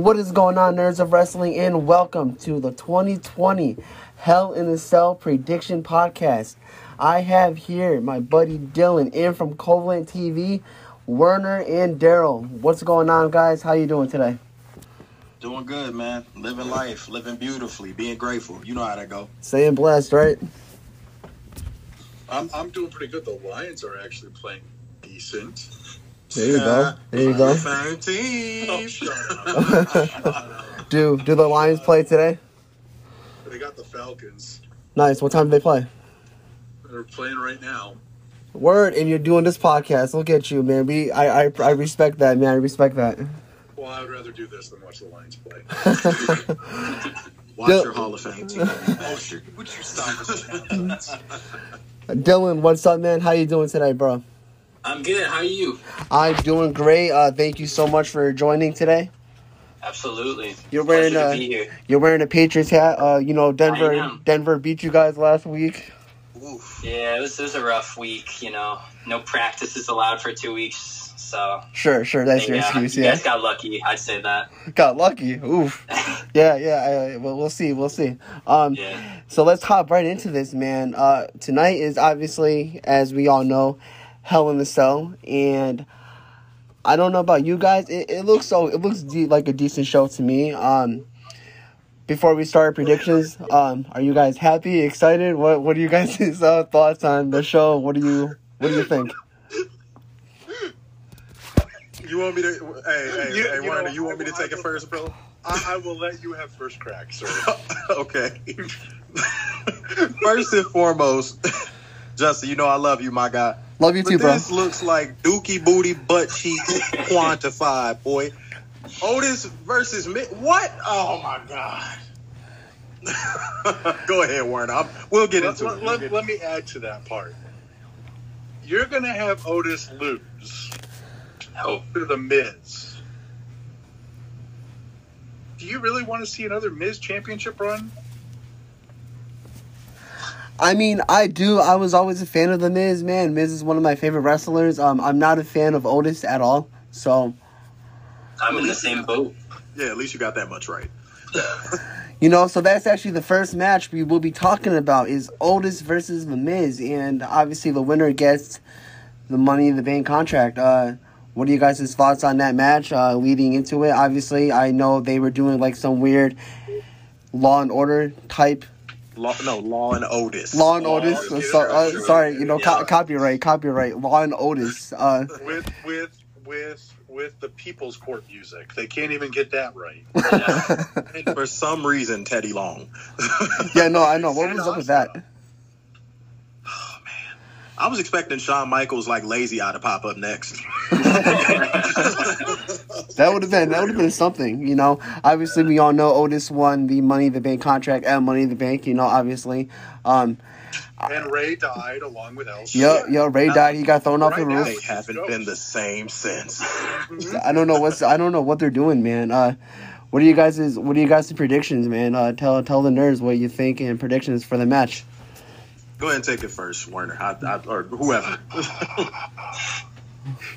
What is going on, nerds of wrestling, and welcome to the 2020 Hell in a Cell Prediction Podcast. I have here my buddy Dylan, and from Covalent TV, Werner and Daryl. What's going on, guys? How you doing today? Doing good, man. Living life, living beautifully, being grateful. You know how that go. Staying blessed, right? I'm, I'm doing pretty good. The Lions are actually playing decent. There you go. There you go. Fine team. Oh, shut up. Shut up. Do do the Lions play today? They got the Falcons. Nice. What time do they play? They're playing right now. Word, and you're doing this podcast. Look at you, man. We, I, I, I respect that, man. I respect that. Well, I would rather do this than watch the Lions play. Watch Dylan- your Hall of Fame team. oh, shit. Would you stop? Dylan, what's up, man? How you doing today, bro? I'm good. How are you? I'm doing great. Uh, thank you so much for joining today. Absolutely. You're wearing a here. you're wearing a Patriots hat. Uh, you know Denver. Denver beat you guys last week. Oof. Yeah, it was, it was a rough week. You know, no practices allowed for two weeks. So Sure, sure. That's your yeah, excuse. you Yeah, guys got lucky. I'd say that. got lucky. Oof. Yeah, yeah. I, well, we'll see. We'll see. Um, Yeah. so let's hop right into this, man. Uh, tonight is obviously, as we all know, Hell in the Cell, and I don't know about you guys. It, it looks so. It looks de- like a decent show to me. Um, before we start predictions, um, are you guys happy, excited? What What are you guys' uh, thoughts on the show? What do you What do you think? You want me to? Hey, hey, You- hey, you Werner, know, you want me to take I- it first, bro? I, I will let you have first crack, sir. okay. first and foremost, Justin, you know I love you, my guy. Love you But too, bro. this looks like Dookie Booty butt cheeks quantified, boy. Otis versus Mick. What? Oh my god. Go ahead, Werner. I'm, we'll get let, into let- it. We'll let- get- let me add to that part. You're going to have Otis lose to the Miz. Do you really want to see another Miz championship run? I mean, I do. I was always a fan of the Miz, man. Miz is one of my favorite wrestlers. Um, I'm not a fan of Otis at all. So, I'm in the same boat. yeah, at least you got that much right. you know, so that's actually the first match we will be talking about is Otis versus the Miz, and obviously the winner gets the Money in the Bank contract. Uh, what are you guys' thoughts on that match? Uh, leading into it, obviously, I know they were doing like some weird Law and Order type Law, no, Law and Otis. Law and Law Otis. and so, uh, Otis. sorry, you know, co- copyright, copyright. Law and Otis. Uh, With with with with the People's Court music, they can't even get that right. And for some reason, Teddy Long. yeah, no, I know. What was up with that? Man, I was expecting Shawn Michaels like lazy eye to pop up next. That would have been that would have been something, you know. Obviously, we all know Otis won the Money in the Bank contract at Money in the Bank, you know. Obviously, um, And Rey died along with El. yo, yo, Rey died. He got thrown off the Right now, they roof. haven't been the same since. I don't know what's I don't know what they're doing, man. Uh, what are you guys' is what are you guys' predictions, man? Uh, tell tell the nerds what you think and predictions for the match. Go ahead and take it first, Werner, I, I, or whoever.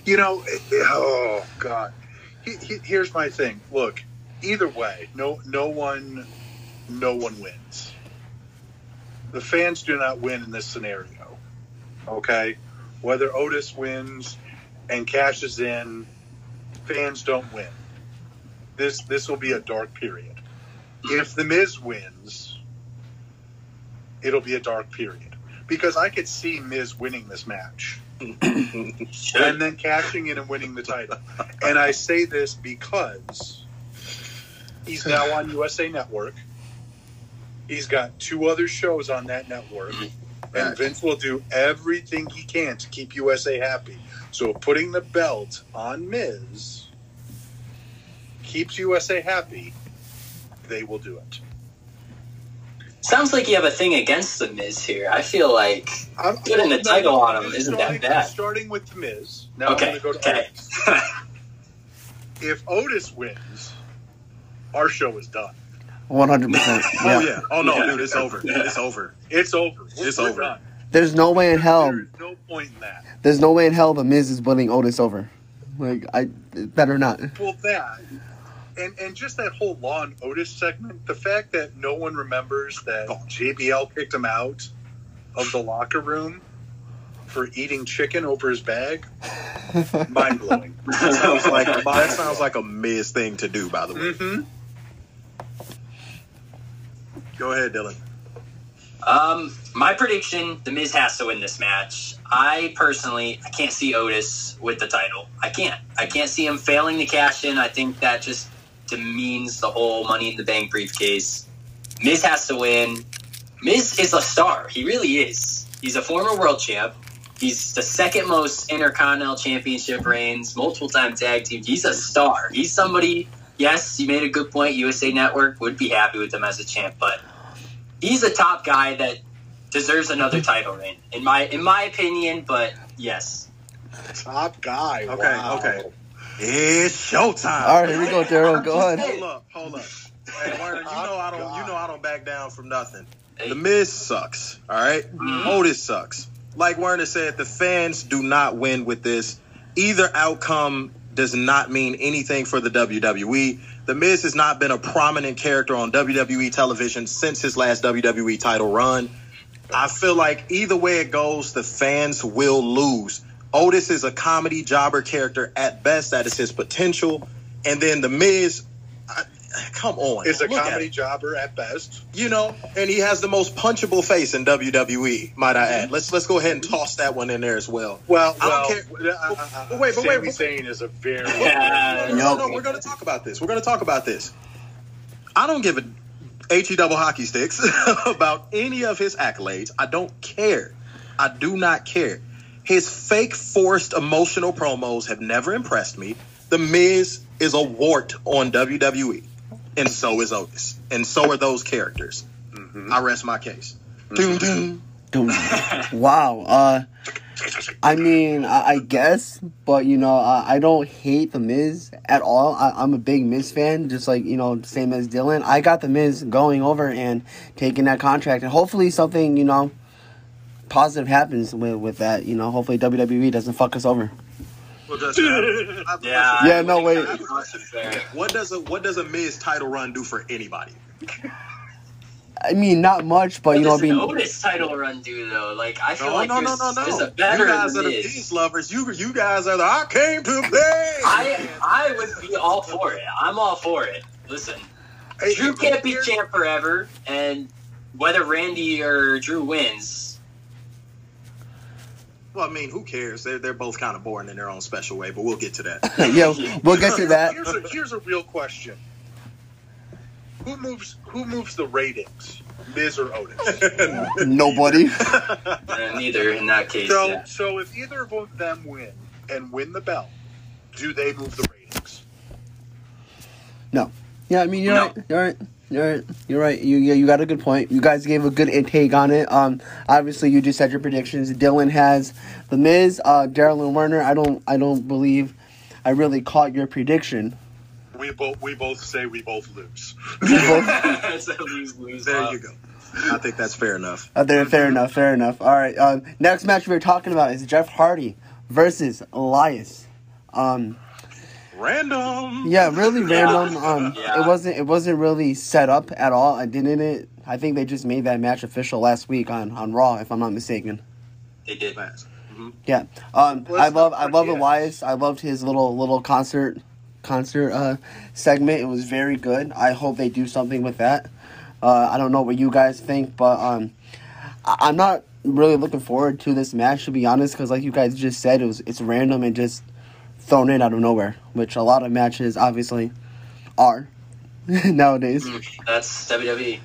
You know, oh God. He- he- Here's my thing. Look, either way, no, no one, no one wins. The fans do not win in this scenario. Okay, whether Otis wins and cashes in, fans don't win. This this will be a dark period. If the Miz wins, it'll be a dark period because I could see Miz winning this match and then cashing in and winning the title. And I say this because he's now on USA Network. He's got two other shows on that network. And Vince will do everything he can to keep USA happy. So putting the belt on Miz keeps USA happy. They will do it. Sounds like you have a thing against the Miz here. I feel like I'm, Putting the title on him isn't that bad. I'm starting with the Miz. Now I'm okay, go to okay. If Otis wins, our show is done. One hundred percent. Oh yeah. Oh no, Yeah. dude, it's over. It's over. It's over. We're, It's over. Done. There's no way in hell. There is no point in that. There's no way in hell the Miz is winning Otis over. Like I better not. Well, that and and just that whole Law and Otis segment, the fact that no one remembers that JBL kicked him out of the locker room for eating chicken over his bag, mind blowing. That sounds like a, that sounds like a Miz thing to do. By the way, Mm-hmm. go ahead, Dylan. Um, my prediction: The Miz has to win this match. I personally, I can't see Otis with the title. I can't. I can't see him failing to cash in. I think that just demeans the whole Money in the Bank briefcase. Miz has to win. Miz is a star. He really is. He's a former world champ. He's the second most Intercontinental Championship reigns, multiple time tag team. He's a star. He's somebody. Yes, you made a good point. USA Network would be happy with him as a champ, but he's a top guy that deserves another title reign, in my in my opinion. But yes, Top guy. Okay, Wow. okay. It's showtime. All right, here we go, Daryl. Go ahead. Hold up, hold up. Hey, Werner, you know I don't. You know I don't back down from nothing. The Miz sucks. All right? Mhm. Otis sucks. Like Werner said, the fans do not win with this. Either outcome does not mean anything for the WWE. The Miz has not been a prominent character on WWE television since his last WWE title run. I feel like either way it goes, the fans will lose. Otis is a comedy jobber character at best. That is his potential. And then the Miz, I, come on, Is a at comedy jobber at best. you know, and he has the most punchable face in WWE. Might I add? Let's let's go ahead and toss that one in there as well. Well, I don't care. uh, uh, uh, But wait, but wait, Sami but- Zayn is a very. No, no, Nope. no, we're going to talk about this. We're going to talk about this. I don't give a he double hockey sticks about any of his accolades. I don't care. I do not care. His fake forced emotional promos have never impressed me. The Miz is a wart on WWE, and so is Otis, and so are those characters. Mhm. I rest my case. Doom doom. Dude, wow. Uh, I mean, I, I guess, but you know, I, I don't hate the Miz at all. I, I'm a big Miz fan, just like you know, same as Dylan. I got the Miz going over and taking that contract, and hopefully something you know positive happens with with that. You know, hopefully WWE doesn't fuck us over. Well, Justin, I- I- yeah, Yeah, no, think wait. that's much fair. What does a what does a Miz title run do for anybody? I mean, not much, but What you know, what does an being Otis title run do though? Like I feel No, like no, no, there's, no, no. there's a You guys are the this. peace lovers. You you guys are the I came to play. I I would be all for it. I'm all for it. Listen, Hey, Drew can't be champ forever, and whether Randy or Drew wins, Well, I mean, who cares? They're they're both kind of boring in their own special way, but we'll get to that. yeah, we'll get to that. Here's a, here's a real question: Who moves? Who moves the ratings? Miz or Otis? Nobody. uh, neither in that case. so, yeah. so if either of them win and win the belt, do they move the ratings? No. Yeah, I mean, you're No. right. You're right. You're right. You're right. You yeah, you got a good point. You guys gave a good take on it. Um, obviously you just said your predictions. Dylan has the Miz, uh, Daryl and Werner. I don't. I don't believe I really caught your prediction. We both we both say we both lose. It's a lose lose. There you go. I think that's fair enough. Uh, there, fair enough. Fair enough. All right. Um, next match we're talking about is Jeff Hardy versus Elias. Um, Random. yeah, really random. Um, Yeah. it wasn't. It wasn't really set up at all. I didn't it. I think they just made that match official last week on on Raw, if I'm not mistaken. They did. Pass. Yeah. Um, I love I love forget. Elias. I loved his little little concert concert uh, segment. It was very good. I hope they do something with that. Uh, I don't know what you guys think, but um, I- I'm not really looking forward to this match to be honest, because like you guys just said, it was it's random and just thrown in out of nowhere, which a lot of matches obviously are nowadays. Mm, That's WWE.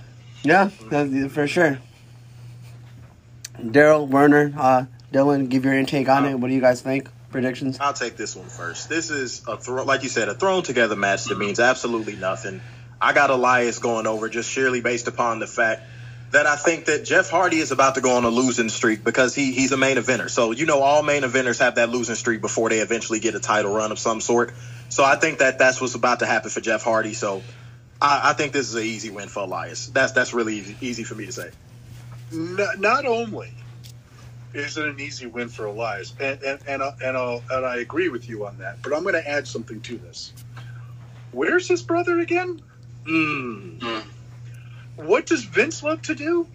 Yeah, that's, for sure. Daryl Werner, uh, Dylan, give your intake on it. What do you guys think? Predictions? I'll take this one first. This is a thro- like you said, a thrown together match that means absolutely nothing. I got Elias going over just sheerly based upon the fact that I think that Jeff Hardy is about to go on a losing streak because he he's a main eventer. So you know all main eventers have that losing streak before they eventually get a title run of some sort. So I think that that's what's about to happen for Jeff Hardy. So I, I think this is an easy win for Elias. That's that's really easy, easy for me to say. N- not only is it an easy win for Elias, and and and, I- and, I'll, and I agree with you on that, but I'm going to add something to this. Where's his brother again? Mm. Mm, What does Vince love to do?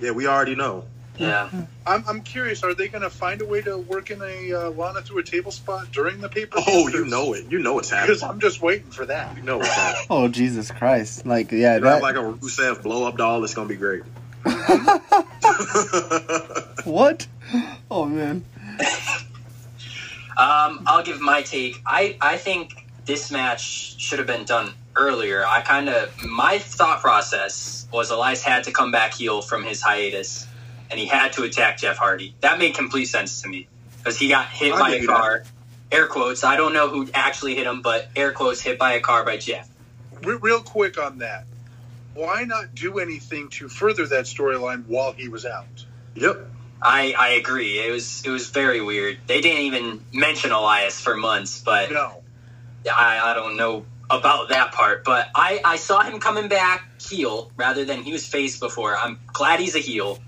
Yeah, we already know. yeah. I'm, I'm curious. Are they going to find a way to work in a uh, Lana through a table spot during the paper? Oh, you know it. You know it's Because happening. I'm just waiting for that. You know it's happening. Oh Jesus Christ! Like yeah, You have that, like a Rusev blow up doll. It's gonna be great. what? Oh man. Um, I'll give my take. I, I think this match should have been done earlier. I kind of my thought process was Elias had to come back heel from his hiatus, and he had to attack Jeff Hardy. That made complete sense to me because he got hit I'll by a you that. car. Air quotes. I don't know who actually hit him, but air quotes hit by a car by Jeff. Real quick on that. Why not do anything to further that storyline while he was out? yep. I, I agree. It was it was very weird. They didn't even mention Elias for months, but No. I, I don't know about that part, but I, I saw him coming back heel rather than he was face before. I'm glad he's a heel.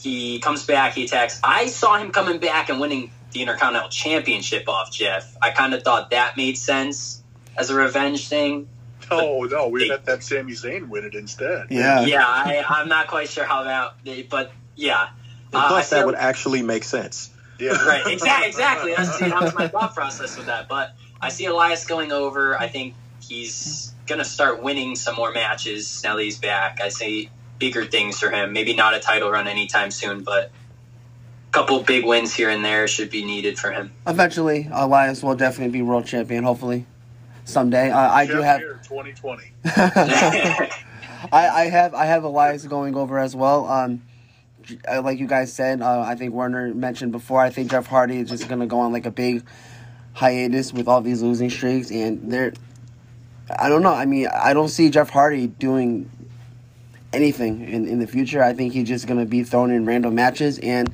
He comes back, he attacks. I saw him coming back and winning the Intercontinental Championship off Jeff. I kind of thought that made sense as a revenge thing. No, no. We let that Sami Zayn win it instead. Yeah. Yeah, I, I'm not quite sure how that, but yeah. And Uh, plus, that feel- would actually make sense. Yeah. right, exactly, exactly. That's that was my thought process with that. But I see Elias going over. I think he's gonna start winning some more matches now that he's back. I say bigger things for him. Maybe not a title run anytime soon, but a couple big wins here and there should be needed for him. Eventually, Elias will definitely be world champion. Hopefully, someday. Uh, I do have. Beard, 2020. I, I have I have Elias going over as well. Um, uh, like you guys said, uh, I think Werner mentioned before. I think Jeff Hardy is just gonna go on like a big hiatus with all these losing streaks, and they're. I don't know. I mean, I don't see Jeff Hardy doing anything in, in the future. I think he's just gonna be thrown in random matches and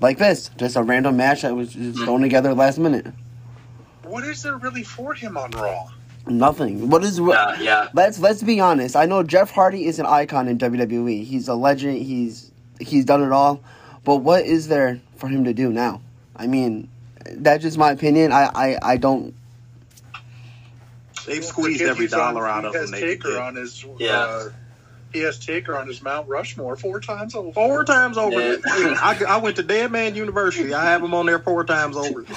like this, just a random match that was just thrown together last minute. What is there really for him on Raw? Nothing. What is yeah, yeah. Let's let's be honest. I know Jeff Hardy is an icon in WWE. He's a legend. He's he's done it all. But what is there for him to do now? I mean, that's just my opinion. I I, I don't. They've Well, squeezed every he's on- dollar out of has him. They could Taker get. on his. Yeah. Uh, he has Taker on his Mount Rushmore four times over. Four times over. Yeah. I, I went to Dead Man University. I have him on there four times over.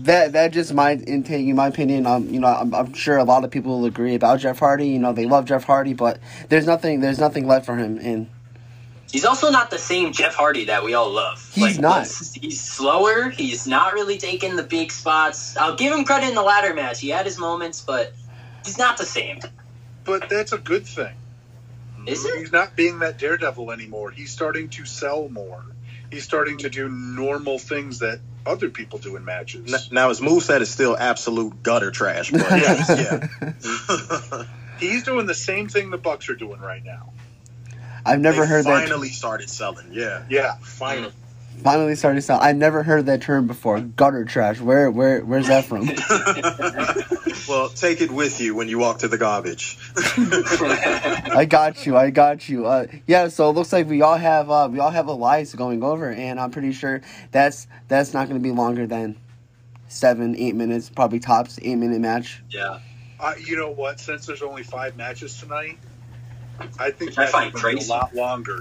That that just my intake, in my opinion. Um, you know, I'm, I'm sure a lot of people will agree about Jeff Hardy. You know, they love Jeff Hardy, but there's nothing there's nothing left for him. And He's also not the same Jeff Hardy that we all love. He's not. He's, he's slower. He's not really taking the big spots. I'll give him credit in the ladder match. He had his moments, but he's not the same. But that's a good thing. Is it? He's not being that daredevil anymore. He's starting to sell more. He's starting to do normal things that other people do in matches. N- now his moveset is still absolute gutter trash, but yeah. He's doing the same thing the Bucks are doing right now. I've never They heard that. finally started selling. Yeah. Yeah. Finally. Finally started selling. I've never heard that term before. Gutter trash. Where where where's that from? well, take it with you when you walk to the garbage. I got you. I got you. Uh, yeah. So it looks like we all have uh, we all have Elias going over, and I'm pretty sure that's that's not going to be longer than seven, eight minutes, probably tops eight minute match. Yeah. Uh, you know what? Since there's only five matches tonight, I think I that's find gonna be crazy. a lot longer.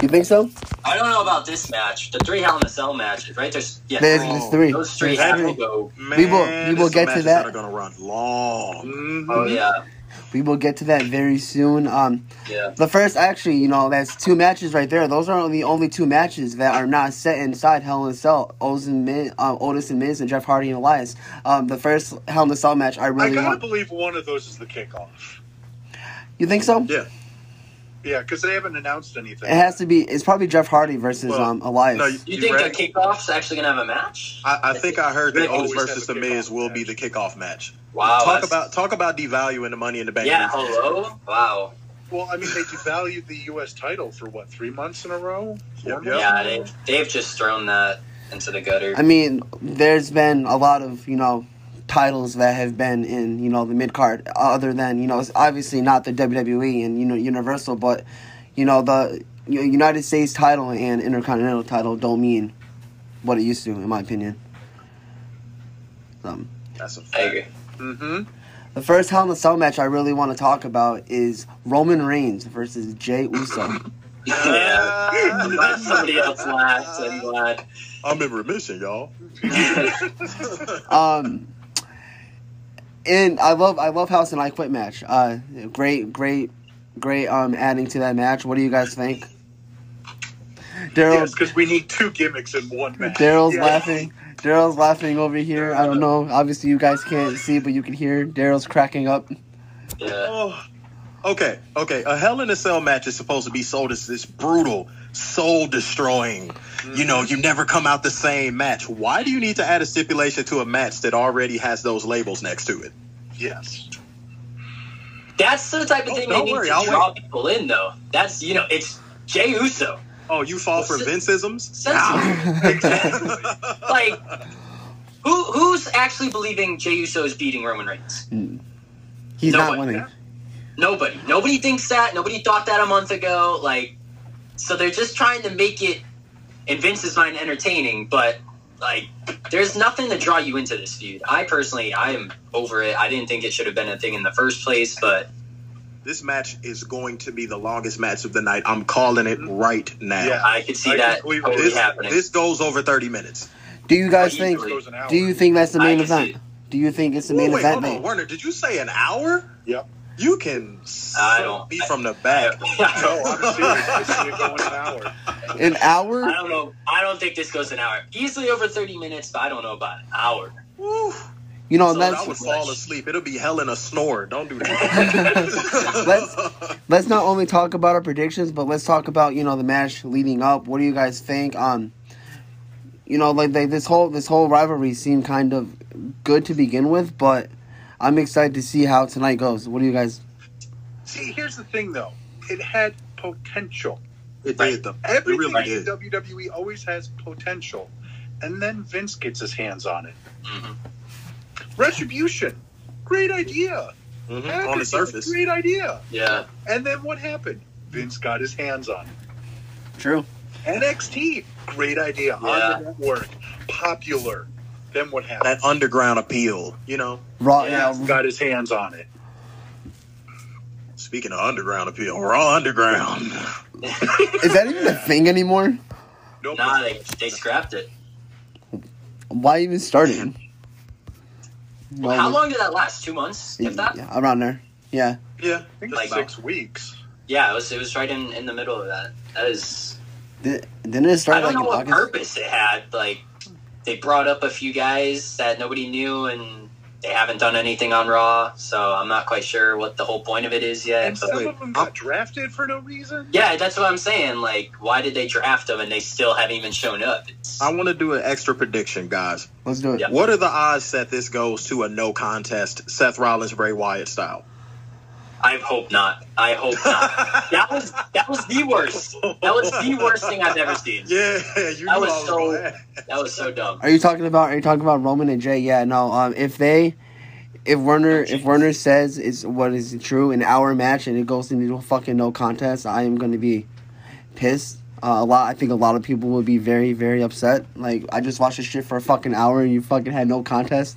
You think so? I don't know about this match. The three Hell in a Cell matches, right? There's yeah. There's, three. there's three. Those three There's have to go. Man, We will- we will get to matches that. are going to run long. Mhm. Oh yeah, We will get to that very soon. Um, yeah. the first, actually, you know, that's two matches right there. Those are the only two matches that are not set inside Hell in a Cell. Otis and Miz, um, Otis and Miz and Jeff Hardy and Elias. Um, the first Hell in a Cell match, I I really gotta want. believe one of those is the kickoff. You think so? Yeah. Yeah, because they haven't announced anything. It has to be. It's probably Jeff Hardy versus Well, um Elias. no, You You think ready? the kickoff's actually gonna have a match? I, I think I heard They that Otis versus the Miz kickoff will be match. the kickoff match. Wow. talk that's- about talk about devaluing the Money in the Bank. Yeah. Hello. Wow. Well, I mean, they devalued the U.S. title for what three months in a row? Four Yep, months yep. in Yeah. a row? They they've just thrown that into the gutter. I mean, there's been a lot of you know titles that have been in you know the mid card, other than you know it's obviously not the WWE and you know Universal, but you know the United States title and Intercontinental title don't mean what it used to, in my opinion. Um, That's a fact. Mm-hmm. The first Hell in a Cell match I really want to talk about is Roman Reigns versus Jey Uso. Yeah. I'm somebody else laughed. I'm glad. I'm in remission, y'all. um, and I love I love House and I Quit match. Uh, great, great, great. Um, adding to that match. What do you guys think? Daryl, Yes, because we need two gimmicks in one match. Daryl's Yeah. laughing. Daryl's laughing over here. I don't know. Obviously, you guys can't see, but you can hear Daryl's cracking up. Yeah. Oh, okay, okay. A Hell in a Cell match is supposed to be sold as this brutal, soul destroying. You know, you never come out the same match. Why do you need to add a stipulation to a match that already has those labels next to it? Yes. That's the type of Oh, thing don't they need worry, to I'll draw people in, though. That's you know, it's Jey Uso. Oh, you fall for Sen- Vinceisms? Sensible. like, who who's actually believing Jey Uso is beating Roman Reigns? He's No not winning. Nobody. Nobody thinks that. Nobody thought that a month ago. Like, so they're just trying to make it, in is fine entertaining. But like, there's nothing to draw you into this feud. I personally, I am over it. I didn't think it should have been a thing in the first place, but this match is going to be the longest match of the night. I'm calling it right now. Yeah. I could see I that completely- totally This, happening. this goes over 30 minutes. Do you guys think? easily. Goes an hour. Do you think that's the main can see event? Do you think it's the Ooh, main wait, event? hold on, mate? Werner. Did you say an hour? Yep. You can I don't- me from the back. No, I'm serious. I see it going an hour. An hour? I don't know. I don't think this goes an hour. Easily over 30 minutes, but I don't know about an hour. Woo. You know, So that's I would fall asleep. It'll be hell in a snore. Don't do that. Let's- let's not only talk about our predictions, but let's talk about you know the match leading up. What do you guys think? Um, you know, like, like this whole this whole rivalry seemed kind of good to begin with, but I'm excited to see how tonight goes. What do you guys? See, here's the thing, though. It had potential. It did, though. It Everything really in did. WWE always has potential, and then Vince gets his hands on it. Mhm. Retribution, great idea. Mhm, On the surface. great idea. Yeah. And then what happened? Vince got his hands on it. True. NXT, great idea Yeah. on the network, popular. Then what happened? That underground appeal, you know. Raw. Yeah. Yeah. got his hands on it. Speaking of underground appeal, Raw Underground. Is that even a thing anymore? Nope. Nah, they, they scrapped it. Why even starting? Well, how long did that last? Two months? If that? Yeah, around there. Yeah. Yeah, I think Like- it's six weeks. Yeah, it was. It was right in, in the middle of that. That is. Did, didn't it start? I don't like know in what August? purpose it had. Like, they brought up a few guys that nobody knew, and they haven't done anything on Raw. So I'm not quite sure what the whole point of it is yet. And But some wait, of them I'm- got drafted for no reason. yeah, that's what I'm saying. Like, why did they draft them and they still haven't even shown up? It's, I want to do an extra prediction, guys. Let's do it. Yeah. What are the odds that this goes to a no contest Seth Rollins Bray Wyatt style? I hope not. I hope not. that was that was the worst. That was the worst thing I've ever seen. Yeah, you That knew was so- going That was so dumb. Are you talking about? Are you talking about Roman and Jey? Yeah. No. Um. If they, if Werner, if Werner says is what is true, an hour match and it goes into a fucking no contest, I am going to be pissed. Uh, a lot. I think a lot of people will be very, very upset. Like I just watched this shit for a fucking hour and you fucking had no contest.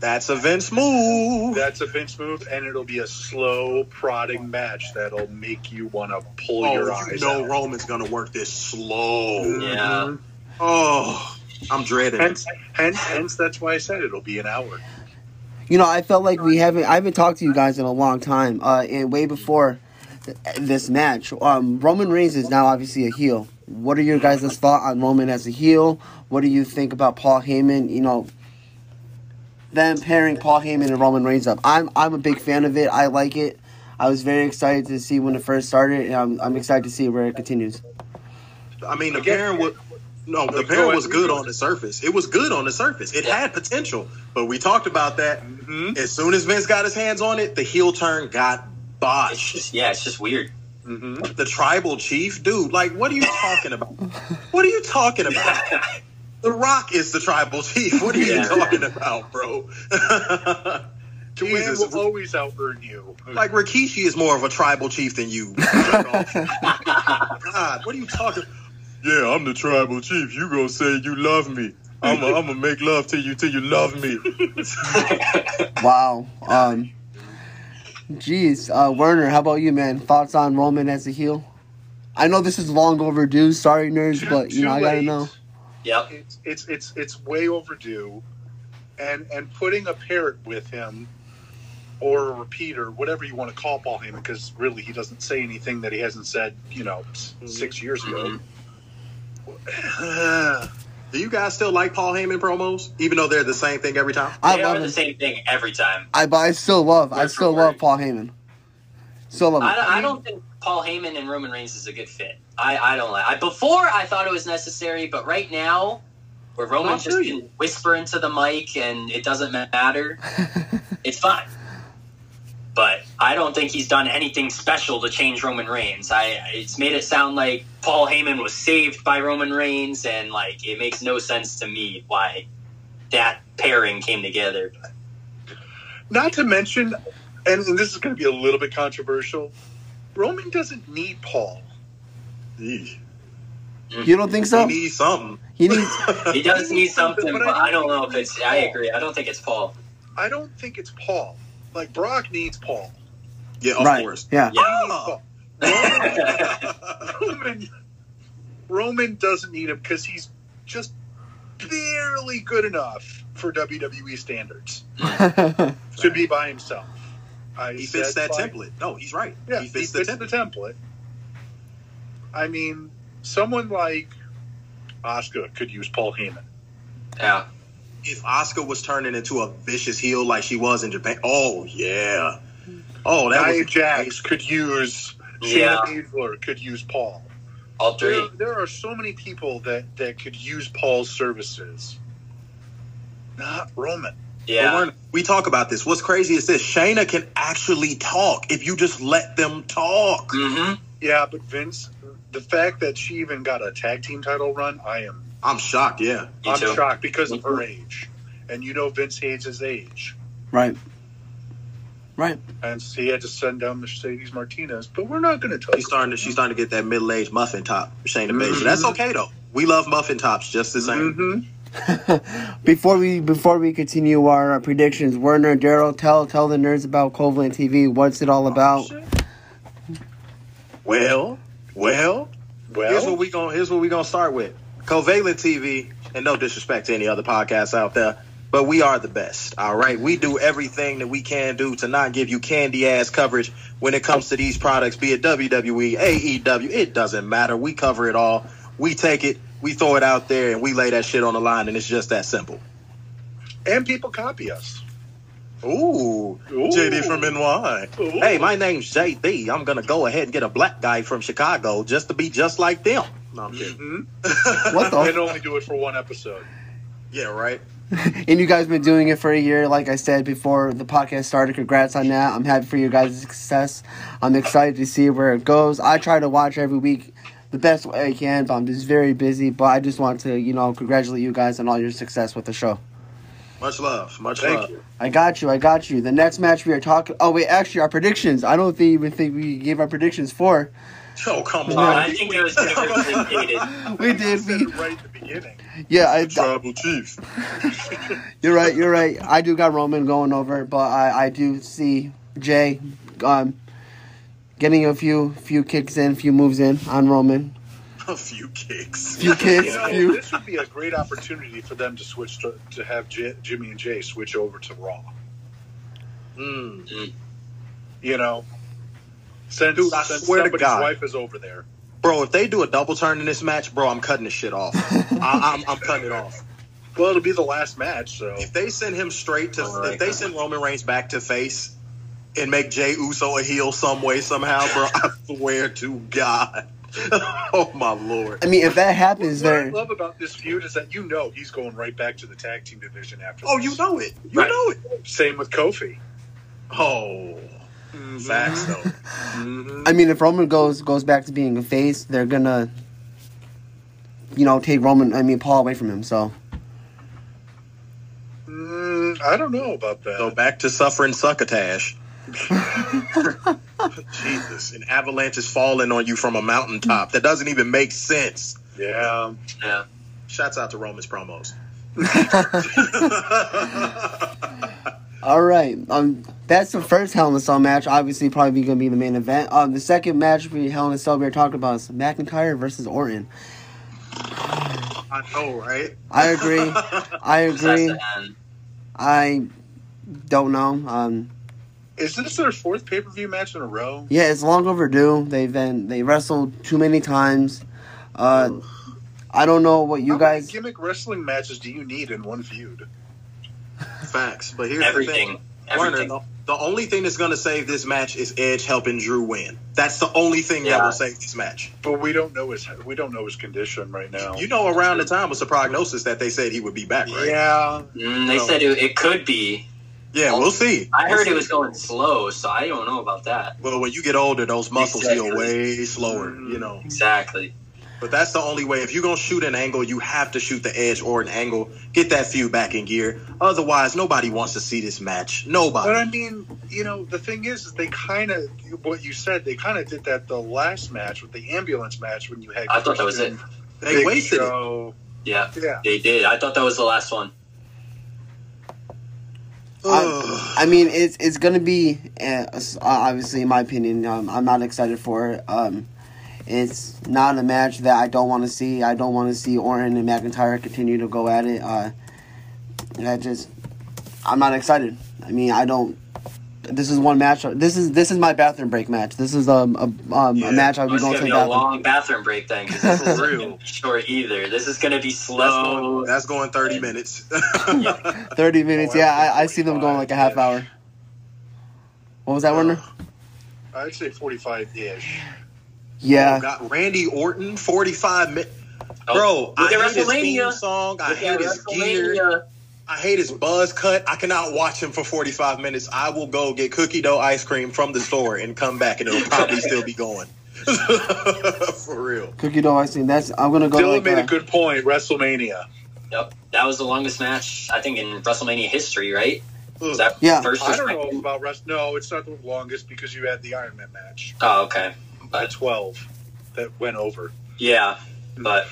That's a Vince move. That's a Vince move, and it'll be a slow prodding match that'll make you want to pull oh, your you eyes know out. Roman's gonna work this slow. Yeah. Oh, I'm dreading it. Hence, hence, hence, that's why I said it'll be an hour. You know, I felt like we haven't. I haven't talked to you guys in a long time. Uh, and way before th- this match, um, Roman Reigns is now obviously a heel. What are your guys' thoughts on Roman as a heel? What do you think about Paul Heyman? You know, them pairing Paul Heyman and Roman Reigns up. I'm I'm a big fan of it. I like it. I was very excited to see when it first started, and I'm, I'm excited to see where it continues. I mean, the pairing was no, the pairing was good on the surface. It was good on the surface. It had potential, but we talked about that. Mm-hmm. As soon as Vince got his hands on it, the heel turn got It's botched. just yeah, it's just weird. Mm-hmm. The tribal chief, dude. Like, what are you talking about? What are you talking about? The Rock is the tribal chief. What are you Yeah. talking about, bro? The man Jesus. will always out earn you. Like Rikishi is more of a tribal chief than you. God, what are you talking? Yeah, I'm the tribal chief. You gonna say you love me? I'm gonna make love to you till you love me. Wow. Um. Jeez, uh, Werner, how about you, man? Thoughts on Roman as a heel? I know this is long overdue. Sorry, nerds, Too- but you know I gotta late. know. Yep. It's it's it's it's way overdue, and and putting a parrot with him, or a repeater, whatever you want to call Paul Heyman, because really he doesn't say anything that he hasn't said, you know, s- mm-hmm. six years ago. Mm-hmm. Do you guys still like Paul Heyman promos, even though they're the same thing every time? I they love are the same thing every time. I but I still love. I still love Paul Heyman. Still love him. I don't, I don't think Paul Heyman and Roman Reigns is a good fit. I, I don't like. I, before I thought it was necessary, but right now, where Roman just can whisper into the mic and it doesn't matter, it's fine. But I don't think he's done anything special to change Roman Reigns. I it's made it sound like Paul Heyman was saved by Roman Reigns, and like it makes no sense to me why that pairing came together. Not to mention, and, and this is going to be a little bit controversial. Roman doesn't need Paul. Eesh. you don't think so? He needs something. He needs. He does need something, But but I I don't know if it's. I agree. I don't think it's Paul. I don't think it's Paul. Like Brock needs Paul. Yeah, of right. course. Yeah. He needs Oh. Roman, Roman doesn't need him because he's just barely good enough for WWE standards to be by himself. I He fits that by- template. No, he's right. Yeah, he fits, the template. template. I mean, someone like Asuka could use Paul Heyman. yeah. if Asuka was turning into a vicious heel like she was in Japan, oh yeah, mm-hmm. oh that Nia was Jax could use. Yeah. Shayna Baszler could use Paul. All three. There, there are so many people that, that could use Paul's services. Not Roman. But Yeah. we're- talk about this. What's crazy is this: Shayna can actually talk if you just let them talk. hmm Yeah, but Vince, the fact that she even got a tag team title run, I am I'm shocked. Yeah, Me I'm too. shocked because of her age. And you know Vince hates his age. right. Right. And so he had to send down Mercedes Martinez. But we're not going to talk. she's starting to she's starting to get that middle aged muffin top, Shayna Mhm. Baszler. That's okay though. We love muffin tops just the same. hmm before we before we continue our uh, predictions, Werner, Daryl, tell tell the nerds about Covalent TV. What's it all about? Well, well, Well, here's what we gonna here's what we gonna start with. Covalent TV, and no disrespect to any other podcasts out there, but we are the best. All right, we do everything that we can do to not give you candy ass coverage when it comes to these products, be it WWE, AEW. It doesn't matter. We cover it all. We take it, we throw it out there, and we lay that shit on the line, and it's just that simple. and people copy us. Ooh, Ooh. JD from NY. Ooh. Hey, my name's JD. I'm gonna go ahead and get a black guy from Chicago just to be just like them. No, I'm kidding. hmm What the? And only do it for one episode. Yeah, right. and you guys been doing it for a year, like I said before the podcast started. Congrats on that. I'm happy for your guys' success. I'm excited to see where it goes. I try to watch every week the best way I can, but I'm just very busy. But I just want to, you know, congratulate you guys on all your success with the show. Much love. Much Thank love. you. I got you. I got you. The next match we are talking. Oh wait, actually, our predictions. I don't think, even think we gave our predictions for. Oh, come on. I think it was universally dated. We did. said We, it right at the beginning. yeah, I, Tribal chief. You're right. You're right. I do got Roman going over, but I, I do see Jay um, getting a few few kicks in, few moves in on Roman. A few kicks. Few kicks. You know, few. this would be a great opportunity for them to switch to, to have J- Jimmy and Jey switch over to Raw. Mm. You know, since, Dude, I since swear to somebody's God. wife is over there. Bro, if they do a double turn in this match, bro, I'm cutting this shit off. I, I'm, I'm cutting it off. Well, it'll be the last match, so If they send him straight to, All right. if they send Roman Reigns back to face and make Jey Uso a heel some way somehow, bro, I swear to God. oh my lord. I mean, if that happens, what I there. love about this feud is that you know he's going right back to the tag team division after. Oh, this. you know it. You Right. know it. Same with Kofi. Oh, facts though. Mhm. I mean, if Roman goes goes back to being a face, they're gonna, you know, take Roman. I mean, Paul away from him. So Mm, I don't know about that. So back to suffering succotash. Jesus, an avalanche is falling on you from a mountaintop. That doesn't even make sense. yeah, Yeah. Shouts out to Roman's promos. All right. Um, that's the first Hell in a Cell match. Obviously, probably going to be the main event. Um, the second match for Hell in a Cell we are talking about is McIntyre versus Orton. I know, right? I agree. I agree. I don't know. Um, Is this their fourth pay per view match in a row? yeah, it's long overdue. They've been they wrestled too many times. Uh, I don't know what you How many guys. gimmick wrestling matches do you need in one feud? Facts. But here's the thing. Werner, Everything. the, the only thing that's going to save this match is Edge helping Drew win. That's the only thing that will save this match. But we don't know his we don't know his condition right now. You know, around the time was the prognosis that they said he would be back, right? Yeah, Mm, they No. said it, it could be. Yeah, we'll see. I We'll heard see. it was going slow, so I don't know about that. Well, when you get older, those muscles heal way slower, Mm. you know. Exactly. But that's the only way. If you're gonna shoot an angle, you have to shoot the edge or an angle. Get that feud back in gear. Otherwise, nobody wants to see this match. Nobody. but I mean, you know, the thing is, is they kind of what you said. They kind of did that the last match with the ambulance match when you had. I thought that was it. They Big wasted it. Yeah, Yeah, they did. I thought that was the last one. I, I mean, it's it's gonna be uh, obviously, in my opinion, um, I'm not excited for it. Um, it's not a match that I don't want to see. I don't want to see Orton and McIntyre continue to go at it. Uh, that just, I'm not excited. I mean, I don't. This is one match. This is this is my bathroom break match. This is um, a um, Yeah. a match I'll be It's going gonna be the a bathroom. long bathroom break then, because this is real. not short either. This is gonna be That's slow. going, that's going 30 minutes. Thirty minutes. Oh, yeah, I'd I, I see them going like a half hour. What was that, Werner? I'd say forty-five ish. Yeah. Oh, God, Randy Orton, 45 minutes. Oh, Bro, look at hate his WrestleMania. theme song. I Look hate his gear. WrestleMania. I hate his buzz cut. I cannot watch him for 45 minutes. I will go get cookie dough ice cream from the store and come back, and it'll probably still be going. for real. Cookie dough ice cream. That's I'm gonna go. Dylan like, made uh, a good point. WrestleMania. Yep, that was the longest match I think in WrestleMania history, right? Was that Yeah. first I don't know about rest. No, it's not the longest because you had the Iron Man match Oh, okay. at But twelve that went over. yeah, but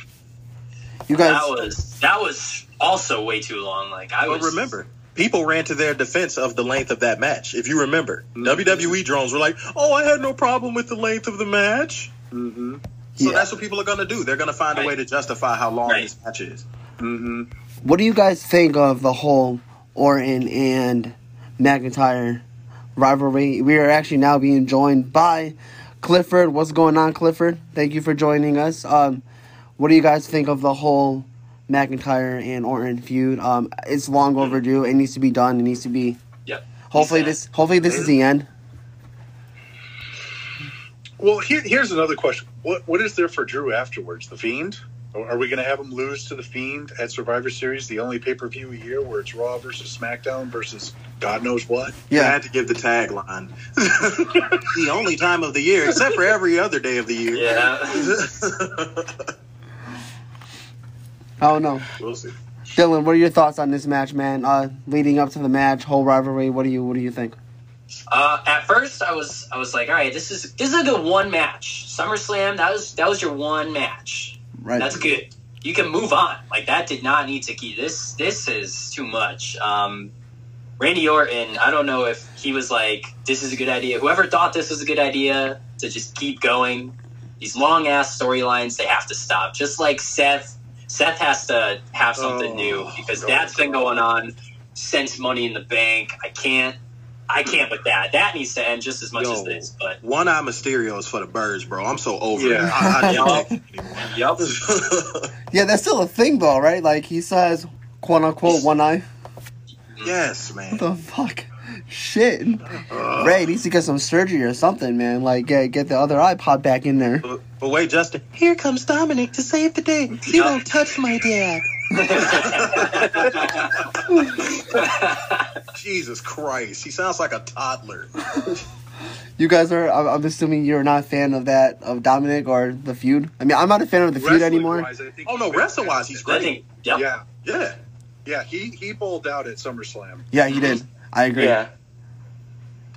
You guys. that was that was also way too long. Like I But was remember, people ran to their defense of the length of that match. If you remember, Mhm. WWE drones were like, "Oh, I had no problem with the length of the match." Mm-hmm. So Yeah. that's what people are going to do. They're going to find a way to justify how long Right. this match is. Mm-hmm. What do you guys think of the whole Orton and McIntyre rivalry? We are actually now being joined by Clifford. What's going on, Clifford? Thank you for joining us. Um, what do you guys think of the whole McIntyre and Orton feud? Um, it's long overdue. It needs to be done. It needs to be. Yep. Hopefully this. Hopefully this is the end. Well, here, here's another question. What what is there for Drew afterwards? The Fiend? Are we going to have him lose to the Fiend at Survivor Series, the only pay per view a year where it's Raw versus SmackDown versus God knows what? Yeah, I had to give the tagline. the only time of the year, except for every other day of the year. yeah. I don't know. we'll see. Dylan, what are your thoughts on this match, man? Uh, leading up to the match, whole rivalry. What do you What do you think? Uh, at first, I was I was like, all right, this is this is a good one match. SummerSlam, that was that was your one match. Right. That's good. You can move on. Like that did not need to keep this. This is too much. Um, Randy Orton, I don't know if he was like, this is a good idea. Whoever thought this was a good idea to just keep going. These long ass storylines, they have to stop. Just like Seth, Seth has to have something Oh, new because God. that's been going on since Money in the Bank. I can't, I can't with that. That needs to end just as much Yo. as this. But One Eye Mysterio is for the birds, bro. I'm so over it. Yeah. I, I Yup. can't take it yep. Yeah, that's still a thing though, right? Like he says, quote unquote, one eye. yes, man. What the fuck? Shit. Uh, Rey needs to get some surgery or something, man. Like get get the other eye popped back in there. But, but wait, Justin. Here comes Dominik to save the day. He Yeah. won't touch my dad. Jesus Christ. He sounds like a toddler. You guys are. I'm, I'm assuming you're not a fan of that of Dominik or the feud. I mean, I'm not a fan of the feud anymore. Wrestling-wise, Oh, no, he's wrestling-wise, he's I great. think, yep, Yeah, Yeah. yeah. He he bowled out at SummerSlam. Yeah, he did. I agree. yeah.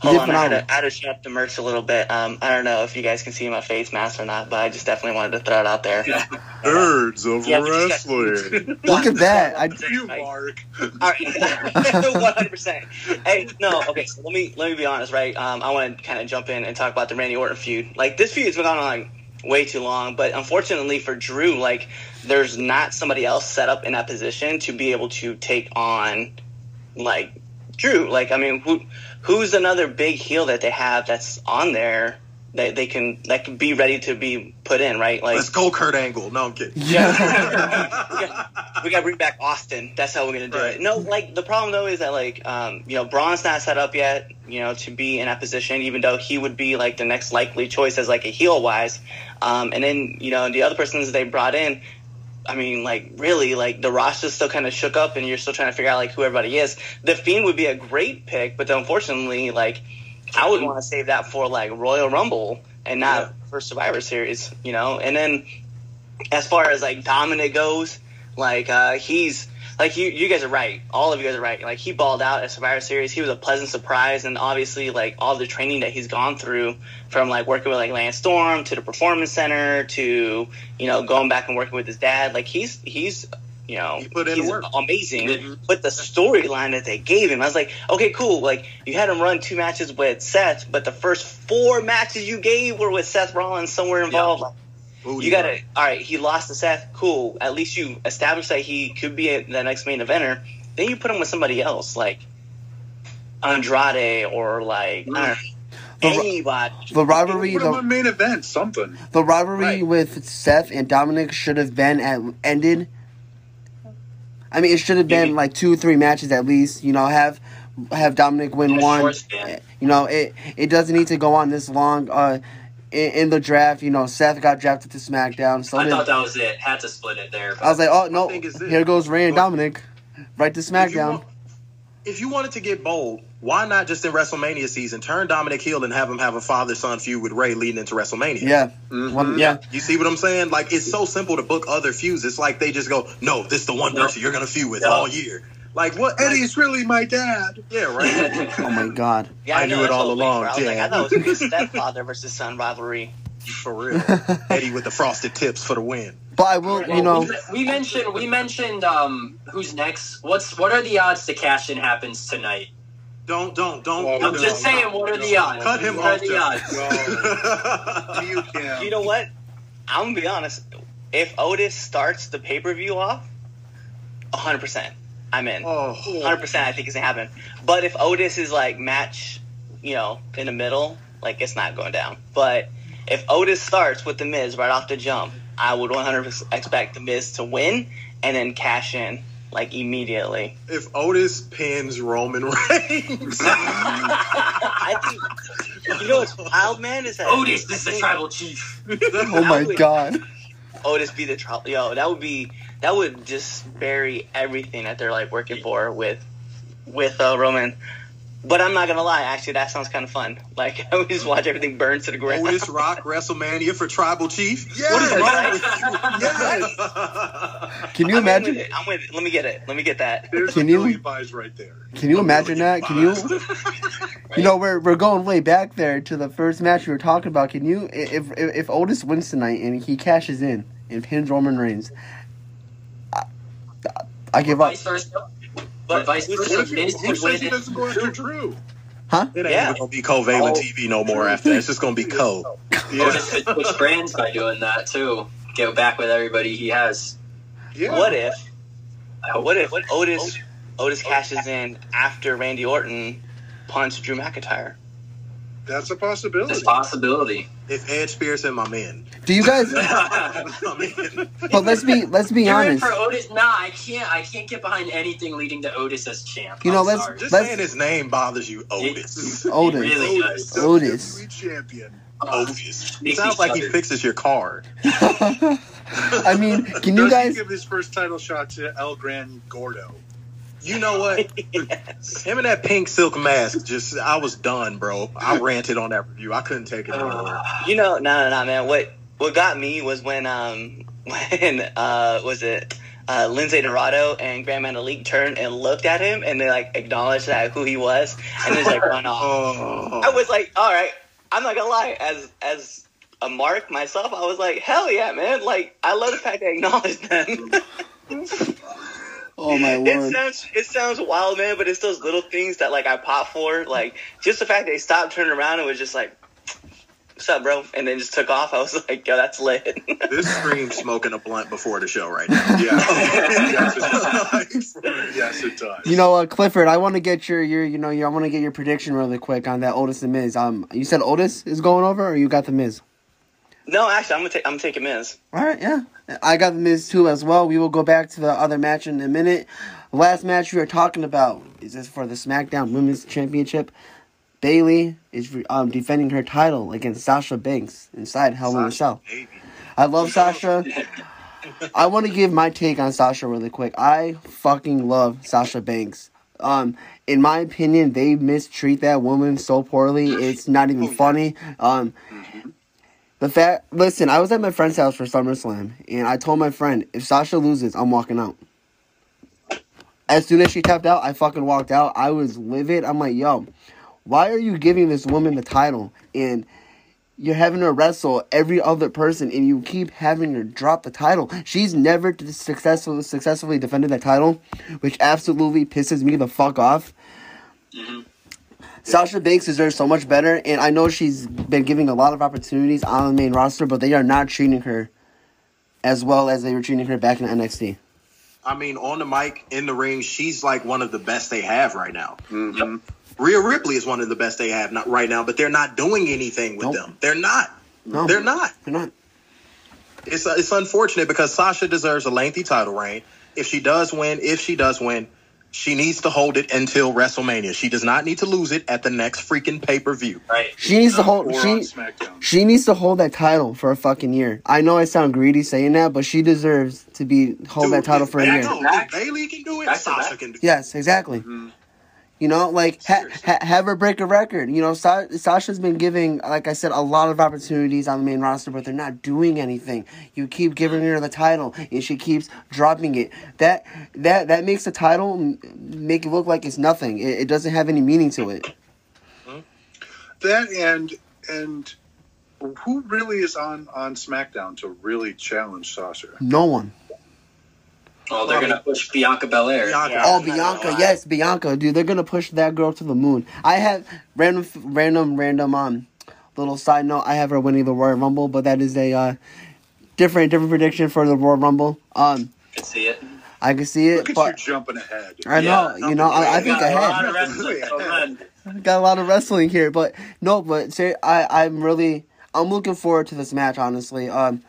Hold did on, I had, phenomenal. to, I had to shut up the merch a little bit. Um, I don't know if you guys can see my face mask or not, but I just definitely wanted to throw it out there. Birds of Yeah, but you wrestling. Look at that. I, you, Mark. All right, one hundred percent. Hey, no, okay. So let me let me be honest, right? Um, I want to kind of jump in and talk about the Randy Orton feud. Like this feud has been going on like way too long, but unfortunately for Drew, like there's not somebody else set up in that position to be able to take on like Drew. Like I mean, who who's another big heel that they have that's on there that they can that can be ready to be put in, right? Like Let's go, Kurt Angle. No, I'm kidding. yeah. we got to bring back Austin. That's how we're gonna do Right. it. No, like the problem though is that like um, you know Braun's not set up yet. You know to be in that position, even though he would be like the next likely choice as like a heel wise. Um, and then you know the other persons they brought in. I mean, like really, like the roster's still kind of shook up, and you're still trying to figure out like who everybody is. The Fiend would be a great pick, but unfortunately, like I would want to save that for like Royal Rumble and not for Survivor Series, you know. And then as far as like Dominik goes, like uh, he's like you you guys are right. All of you guys are right. Like he balled out at Survivor Series. He was a pleasant surprise, and obviously like all the training that he's gone through from like working with like Lance Storm to the Performance Center to you know going back and working with his dad. Like he's he's you know He put in he's work. amazing. Mhm. But the storyline that they gave him, I was like, okay, cool. Like you had him run two matches with Seth, but the first four matches you gave were with Seth Rollins somewhere involved. Booty you gotta run. all right. He lost to Seth. Cool. At least you established that he could be a, the next main eventer. Then you put him with somebody else, like Andrade or like I don't know, The anybody. The rivalry, Put him the, main event, something. the rivalry Right. with Seth and Dominik should have been at ended. I mean, it should have been Maybe. like two or three matches at least. You know, have have Dominik win In one. You know, it it doesn't need to go on this long. Uh, in, in the draft, you know, Seth got drafted to SmackDown. So I did, thought that was it. Had to split it there. I was like, oh no, thing is this. here goes Rey and Dominik, right to If you, SmackDown. want- if you wanted to get bold, why not just in WrestleMania season turn Dominik heel and have him have a father son feud with Rey leading into WrestleMania? Yeah, Mhm. one, yeah. You see what I'm saying? Like it's so simple to book other feuds. It's like they just go, "No, this is the one No. person you're gonna feud with No. all year." Like what? Like, Eddie's really my dad. yeah, right. Oh my God. Yeah, I knew it all what I was along, waiting. I was like, yeah. I thought it was gonna a stepfather versus son rivalry. For real. Eddie with the frosted tips for the win. But I will, you know, we, we mentioned we mentioned um who's next. What's what are the odds the cash in happens tonight? Don't, don't, don't. Oh, I'm no, just no, saying, what are the no. odds? Cut him what are off, the odds? You. You know what? I'm gonna be honest. If Otis starts the pay per view off, 100, percent I'm in. oh, 100 percent I think it's gonna happen. But if Otis is like match, you know, in the middle, like it's not going down. But if Otis starts with the Miz right off the jump, I would 100 percent expect the Miz to win and then cash in like immediately. if Otis pins Roman Reigns, I think you know what's wild, man, is that Otis, this is the tribal chief. oh my God. Otis be the tribal. Yo, that would be that would just bury everything that they're like working for with with uh, Roman. But I'm not gonna lie, actually, that sounds kind of fun. Like I would just watch everything burn to the ground. Otis Rock WrestleMania for Tribal Chief. Yes. What is wrong with Yes. Can you I'm imagine? with it. I'm with it. Let me get it. Let me get that. There's Can a you- million buys right there. Can you imagine that? Can you? You know, we're we're going way back there to the first match we were talking about. Can you, if if, if Otis wins tonight and he cashes in and pins Roman Reigns, I, I give up. Vice versa. But vice who's- versa. What if, Miz who says he doesn't go after Drew? Huh? It ain't Yeah. even gonna be covalent Oh. TV no more after that. It's just gonna be co. Yeah. Otis could switch brands by doing that too. Get back with everybody he has. yeah. What if? I hope. What if Otis Otis cashes in after Randy Orton punched Drew McIntyre? That's a There's possibility. a possibility. If Ed Spears and my man. Do you guys? I'm. But let's be let's be You're honest. for Otis. Nah, I can't. I can't get behind anything leading to Otis as champ. You know, I'm let's- sorry. Just Let's- saying his name bothers you, Otis. Otis. Really Otis, does. Otis. WWE champion. Uh, Otis. It sounds like he fixes your car. I mean, can you guys? he give his first title shot to El Gran Gordo? You know what? yes. Him and that pink silk mask, just I was done, bro. I ranted on that review. I couldn't take it anymore. Uh, You know, no, no, no, man. What what got me was when um when uh was it uh, Lince Dorado and Gran Metalik turned and looked at him and they like acknowledged that who he was and just like run off. Oh, I was like, all right, I'm not gonna lie, as as a mark myself, I was like, hell yeah, man! Like I love the fact they acknowledged them. Oh my it sounds it sounds wild, man, but it's those little things that like I pop for, like just the fact they stopped, turned around, and was just like, "What's up, bro?" and then just took off. I was like, "Yo, that's lit." this screams smoking a blunt before the show right now. Yeah. yes, it does. yes, it does. You know, uh, Clifford, I want to get your your you know your, I want to get your prediction really quick on that Otis and Miz. Um, you said Otis is going over, or you got the Miz? no, actually, I'm gonna take I'm taking Miz. All right, yeah, I got the Miz too as well. We will go back to the other match in a minute. Last match we are talking about is this for the SmackDown Women's Championship. Bayley is um, defending her title against Sasha Banks inside Hell in a Cell. I love Sasha. I want to give my take on Sasha really quick. I fucking love Sasha Banks. Um, in my opinion, they mistreat that woman so poorly. It's not even funny. Um, the fact, listen, I was at my friend's house for SummerSlam, and I told my friend, if Sasha loses, I'm walking out. As soon as she tapped out, I fucking walked out. I was livid. I'm like, yo, why are you giving this woman the title? And you're having her wrestle every other person and you keep having her drop the title. She's never successfully successfully defended that title, which absolutely pisses me the fuck off. Mm-hmm. Sasha Banks deserves so much better, and I know she's been giving a lot of opportunities on the main roster, but they are not treating her as well as they were treating her back in NXT. I mean, on the mic, in the ring, she's like one of the best they have right now. Mhm. Rhea Ripley is one of the best they have not right now, but they're not doing anything with Nope. them. They're not. No, They're not. They're not. It's it's unfortunate because Sasha deserves a lengthy title reign. If she does win, if she does win, she needs to hold it until WrestleMania. She does not need to lose it at the next freaking pay per view. Right. She needs to hold. Or on She SmackDown. she needs to hold that title for a fucking year. I know I sound greedy saying that, but she deserves to be hold that title for a year. back. Bayley can do it, Sasha can do it. Yes, exactly. Mhm. You know, like ha- ha- have her break a record. You know, Sa- Sasha's been giving, like I said, a lot of opportunities on the main roster, but they're not doing anything. You keep giving her the title, and she keeps dropping it. That that that makes the title make it look like it's nothing. It, it doesn't have any meaning to it. Mm-hmm. That and and who really is on on SmackDown to really challenge Sasha? No one. Oh, they're gonna push Bianca Belair. Bianca. Yeah. Oh, Bianca, yes, Bianca, dude, they're gonna push that girl to the moon. I have random, random, random, um, little side note. I have her winning the Royal Rumble, but that is a uh, different, different prediction for the Royal Rumble. Um, I Can see it. I can see it, Look at you but jumping ahead. I know, Yeah. you know, I, I think Got a lot ahead. of wrestling. Go ahead. Got a lot of wrestling here, but no, but say I, I'm really, I'm looking forward to this match. Honestly, um,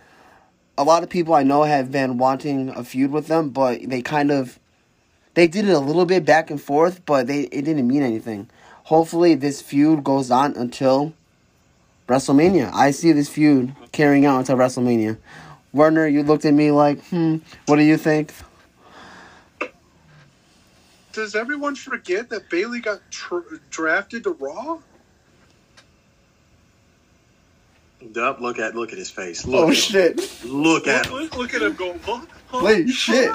a lot of people I know have been wanting a feud with them, but they kind of, they did it a little bit back and forth, but they it didn't mean anything. Hopefully, this feud goes on until WrestleMania. I see this feud carrying out until WrestleMania. Werner, you looked at me like, hmm, what do you think? Does everyone forget that Bayley got tr- drafted to Raw? Yup, look at look at his face. Look Oh at him. shit! Look at him. look, look at him go. Huh? Huh? Wait, shit.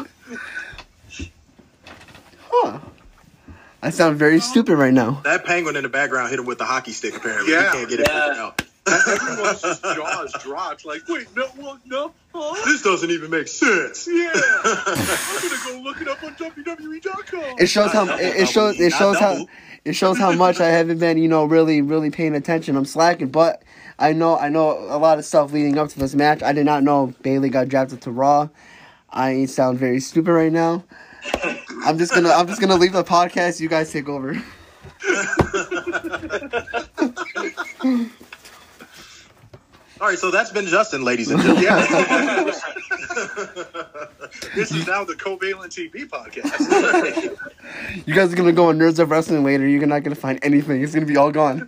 Huh. I sound very stupid right now. That penguin in the background hit him with the hocky stick. Apparently, Yeah. he can't get it Yeah. figured out. Everyone's just jaws dropped. Like, wait, no, what, no, huh? This doesn't even make sense. Yeah, I'm gonna go look it up on WWE.com. It shows how it, it shows it shows how it shows how much I haven't been, you know, really really paying attention. I'm slacking, but I know I know a lot of stuff leading up to this match. I did not know Bayley got drafted to Raw. I sound very stupid right now. I'm just gonna I'm just gonna leave the podcast. You guys take over. All right, so that's been Justin, ladies and gentlemen. Yeah. this is now the Covalent TV podcast. You guys are gonna go on Nerds of Wrestling later. You're not gonna find anything. It's gonna be all gone.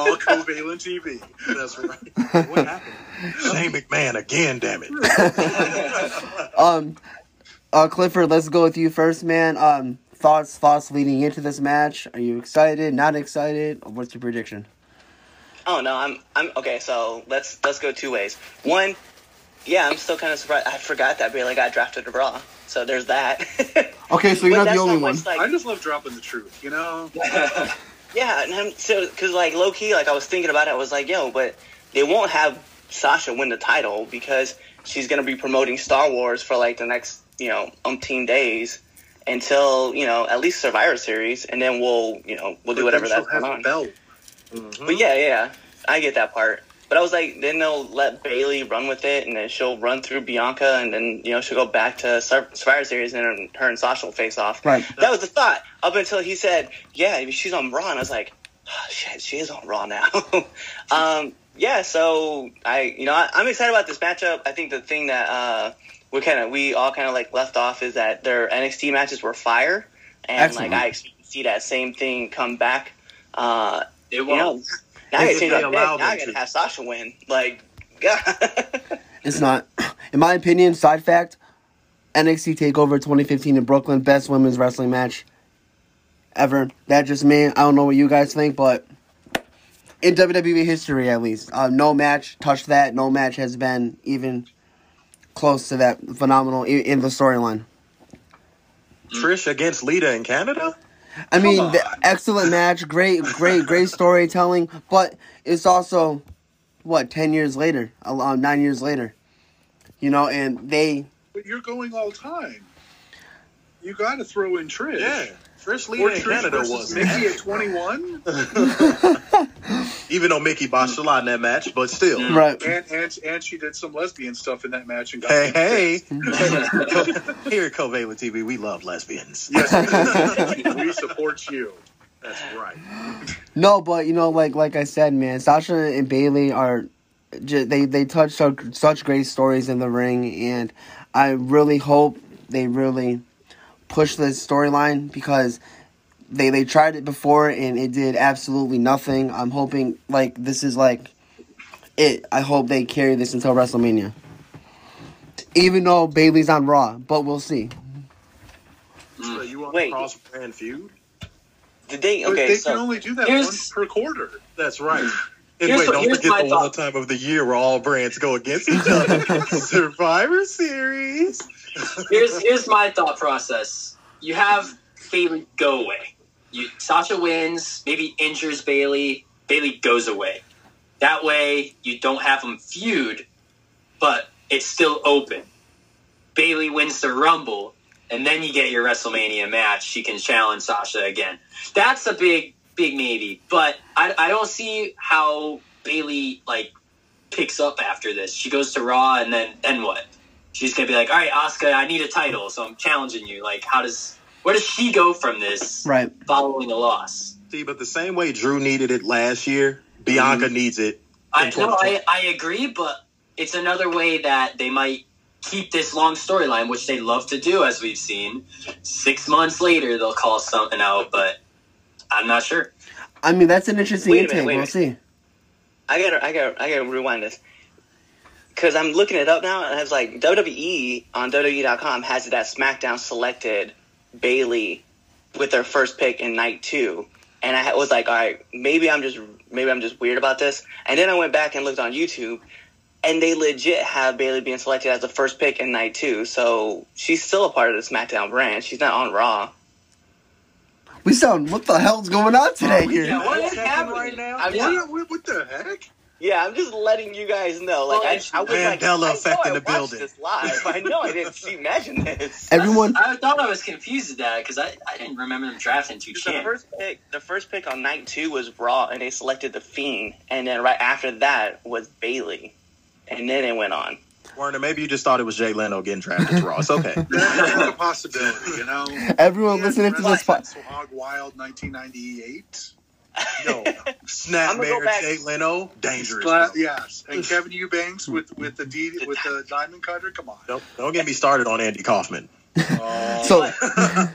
All Covalent TV. That's right. What happened? Shane McMahon again, damn it. Um, uh, Clifford, let's go with you first, man. Um, thoughts, thoughts leading into this match. Are you excited? Not excited? What's your prediction? Oh no, I'm I'm okay. So let's let's go two ways. One, yeah, I'm still kind of surprised. I forgot that Bayley got drafted to Raw. So there's that. Okay, so you're not the only not one. much, like- I just love dropping the truth, you know. Yeah, and I'm, so because like low key, like I was thinking about it, I was like, yo, but they won't have Sasha win the title because she's gonna be promoting Star Wars for like the next you know umpteen days until you know at least Survivor Series, and then we'll you know we'll do But whatever that's going on. belt. But mm-hmm. yeah, yeah, I get that part. But I was like, then they'll let Bayley run with it, and then she'll run through Bianca, and then you know she'll go back to Survivor Series, and then her and Sasha will face off. Right. That was the thought up until he said, "Yeah, she's on Raw," and I was like, oh, "Shit, she is on Raw now." um, yeah, so I, you know, I, I'm excited about this matchup. I think the thing that uh, we kind of, we all kind of like left off is that their NXT matches were fire, and Excellent. like I expect to see that same thing come back. Uh, It you won't. know, now I If gotta change my allow. Now I gotta to. have Sasha win. Like, God. It's not. In my opinion, side fact, NXT Takeover 2015 in Brooklyn, best women's wrestling match ever. That just me. I don't know what you guys think, but in WWE history, at least, uh, no match touched that. No match has been even close to that phenomenal i- in the storyline. Trish against Lita in Canada? I mean, the excellent match, great, great, great storytelling, but it's also what ten years later, uh, nine years later, you know, and they But you're going all time. You got to throw in Trish. Yeah. Trish Or Lita in Trish Canada versus was Mickie at 21, even though Mickie botched a lot in that match, but still. right. and and and she did some lesbian stuff in that match and got Hey, hey. Here at Covalent TV, we love lesbians. Yes, we, we support you. That's right. No, but you know, like like I said, man, Sasha and Bayley are ju- they they touch such, such great stories in the ring, and I really hope they really push this storyline because they they tried it before and it did absolutely nothing. I'm hoping like this is like it. I hope they carry this until WrestleMania. Even though Bayley's on Raw, but we'll see. So you want Wait. a cross brand feud? Did they? But Okay, they so can only do that Here's- once per quarter. That's right. And Here's wait, what- don't forget my the one time of the year where all brands go against each other. Survivor Series. Here's here's my thought process. You have Bayley go away. You Sasha wins, maybe injures Bayley. Bayley goes away. That way, you don't have them feud, but it's still open. Bayley wins the Rumble, and then you get your WrestleMania match. She can challenge Sasha again. That's a big, big maybe. But I, I don't see how Bayley like picks up after this. She goes to Raw, and then then what? She's gonna be like, all right, Asuka, I need a title, so I'm challenging you. Like, how does where does she go from this Right. following a loss? See, but the same way Drew needed it last year, Bianca Mm-hmm. needs it. I in no, I, I agree, but it's another way that they might keep this long storyline, which they love to do, as we've seen. Six months later, they'll call something out, but I'm not sure. I mean, that's an interesting Wait minute, intake. wait We'll see. I gotta, I gotta, I gotta rewind this because I'm looking it up now, and I was like WWE on WWE.com has it that SmackDown selected Bayley with their first pick in night two, and I was like, all right, maybe I'm just, maybe I'm just weird about this, and then I went back and looked on YouTube. And they legit have Bayley being selected as the first pick in night two, so she's still a part of the SmackDown brand. She's not on Raw. We sound. What the hell's going on today here? Yeah, what is Checking happening right now? I'm What, what, what the heck? Yeah, I'm just letting you guys know. Like, Well, I, I was like, Mandela I know effect I in the watched building. This live. I know I didn't see imagine this. Everyone, I thought I was confused at that because I, I didn't remember them drafting two The first pick, the first pick on night two was Raw, and they selected the Fiend, and then right after that was Bayley, and then it went on. Werner, maybe you just thought it was Jay Leno getting drafted to Raw. It's okay. That's a possibility, you know. everyone Yeah, listening to this. Wrestling Po- Hog Wild 1998. Yo, Snap I'ma go Mayor back- Jay Leno, dangerous. But, yes, and Kevin Eubanks with with the D, with the diamond cutter. Come on. Don't, don't get me started on Andy Kaufman. Oh, so,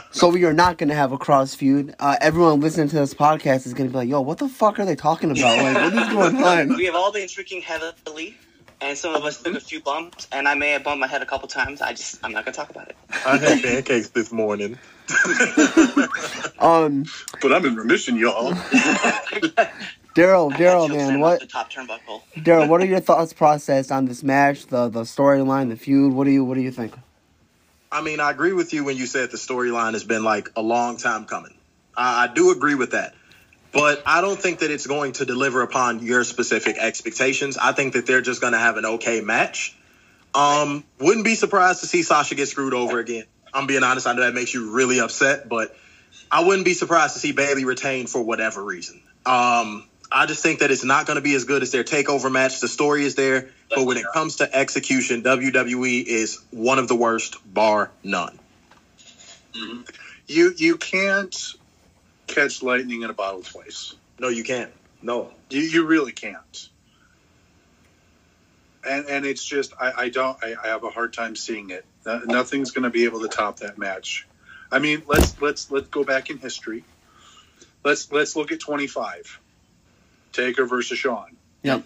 so we are not going to have a cross feud. Uh, everyone listening to this podcast is going to be like, "Yo, what the fuck are they talking about? Like, what is going on?" We have all been drinking heavily, and some of us took a few bumps, and I may have bumped my head a couple times. I just, I'm not gonna talk about it. I had pancakes this morning. Um, but I'm in remission, y'all. Daryl, Daryl, man, what? The top turnbuckle. Daryl, what are your thoughts process on this match, the the storyline, the feud? What do you what do you think? I mean, I agree with you when you said the storyline has been like a long time coming. I, I do agree with that. But I don't think that it's going to deliver upon your specific expectations. I think that they're just going to have an okay match. Um, wouldn't be surprised to see Sasha get screwed over again. I'm being honest. I know that makes you really upset, but I wouldn't be surprised to see Bayley retain for whatever reason. Um, I just think that it's not going to be as good as their takeover match. The story is there, but when it comes to execution, WWE is one of the worst, bar none. You you can't catch lightning in a bottle twice. No, you can't. No. You you really can't. And and it's just I, I don't I, I have a hard time seeing it. No- nothing's going to be able to top that match. I mean, let's let's let's go back in history. Let's let's look at 25. Taker versus Shawn. Yep.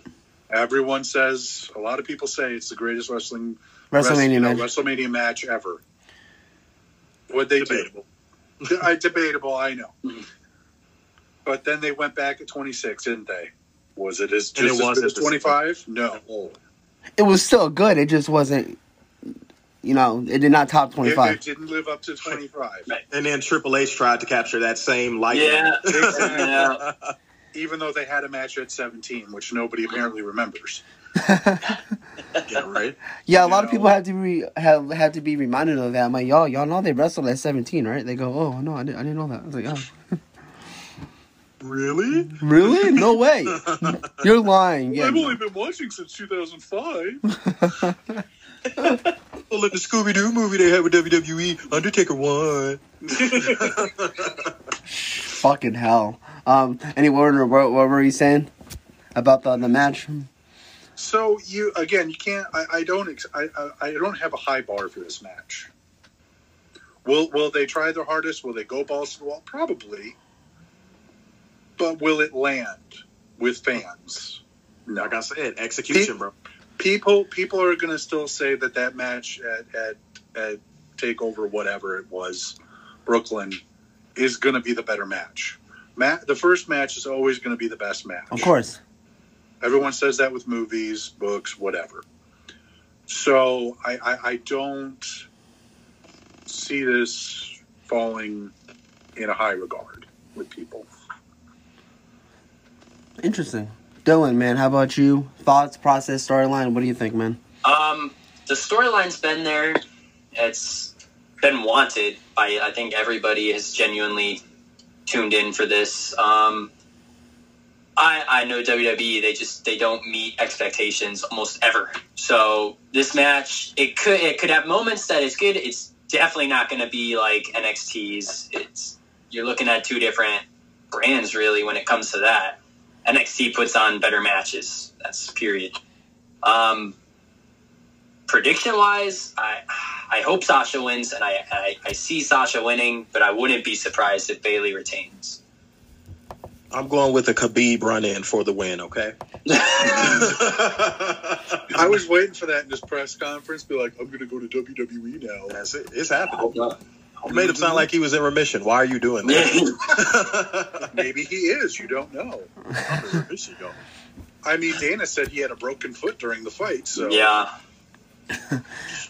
Everyone says a lot of people say it's the greatest wrestling WrestleMania you know, match. WrestleMania match ever. What they Debatable. do? I debatable, I know. Mm-hmm. But then they went back at 26, didn't they? Was it as And it just as wasn't good as 25? No. Oh. It was still good. It just wasn't. You know, it did not top twenty It, it didn't live up to 25. And then Triple H tried to capture that same light. Yeah. Yeah. Even though they had a match at 17, which nobody apparently remembers. yeah, right. Yeah, a You lot of people have to be have have to be reminded of that. I'm like, y'all, y'all know they wrestled at 17, right? They go, oh no, I didn't, I didn't know that. I was like, oh, Really? really? No way. You're lying. Yeah. I've only been watching since 2005. Well, in the Scooby Doo movie they had with WWE, Undertaker won. Fucking hell. Um. Any word? or What, what were you saying about the the match? So you again, you can't. I, I don't. Ex, I, I I don't have a high bar for this match. Will Will they try their hardest? Will they go balls to the wall? Probably. But will it land with fans? No. Like I said, execution, bro. People people are going to still say that that match at at, at Takeover, whatever it was, Brooklyn, is going to be the better match. Matt, the first match is always going to be the best match. Of course. Everyone says that with movies, books, whatever. So I, I, I don't see this falling in a high regard with people. Interesting. Dylan, man, how about you? Thoughts, process, storyline. What do you think, man? Um, the storyline's been there. It's been wanted by I think everybody has genuinely tuned in for this. Um, I I know WWE they just they don't meet expectations almost ever. So this match it could it could have moments that it's good. It's definitely not going to be like NXT's. It's you're looking at two different brands really when it comes to that. NXT puts on better matches. That's period. Um, prediction wise, I I hope Sasha wins, and I, I I see Sasha winning, but I wouldn't be surprised if Bayley retains. I'm going with a Khabib run in for the win, okay? I was waiting for that in this press conference. Be like, I'm going to go to WWE now. That's it. It's happening. You made him sound like he was in remission. Why are you doing that? Maybe he is. You don't know. I mean, Dana said he had a broken foot during the fight. So yeah.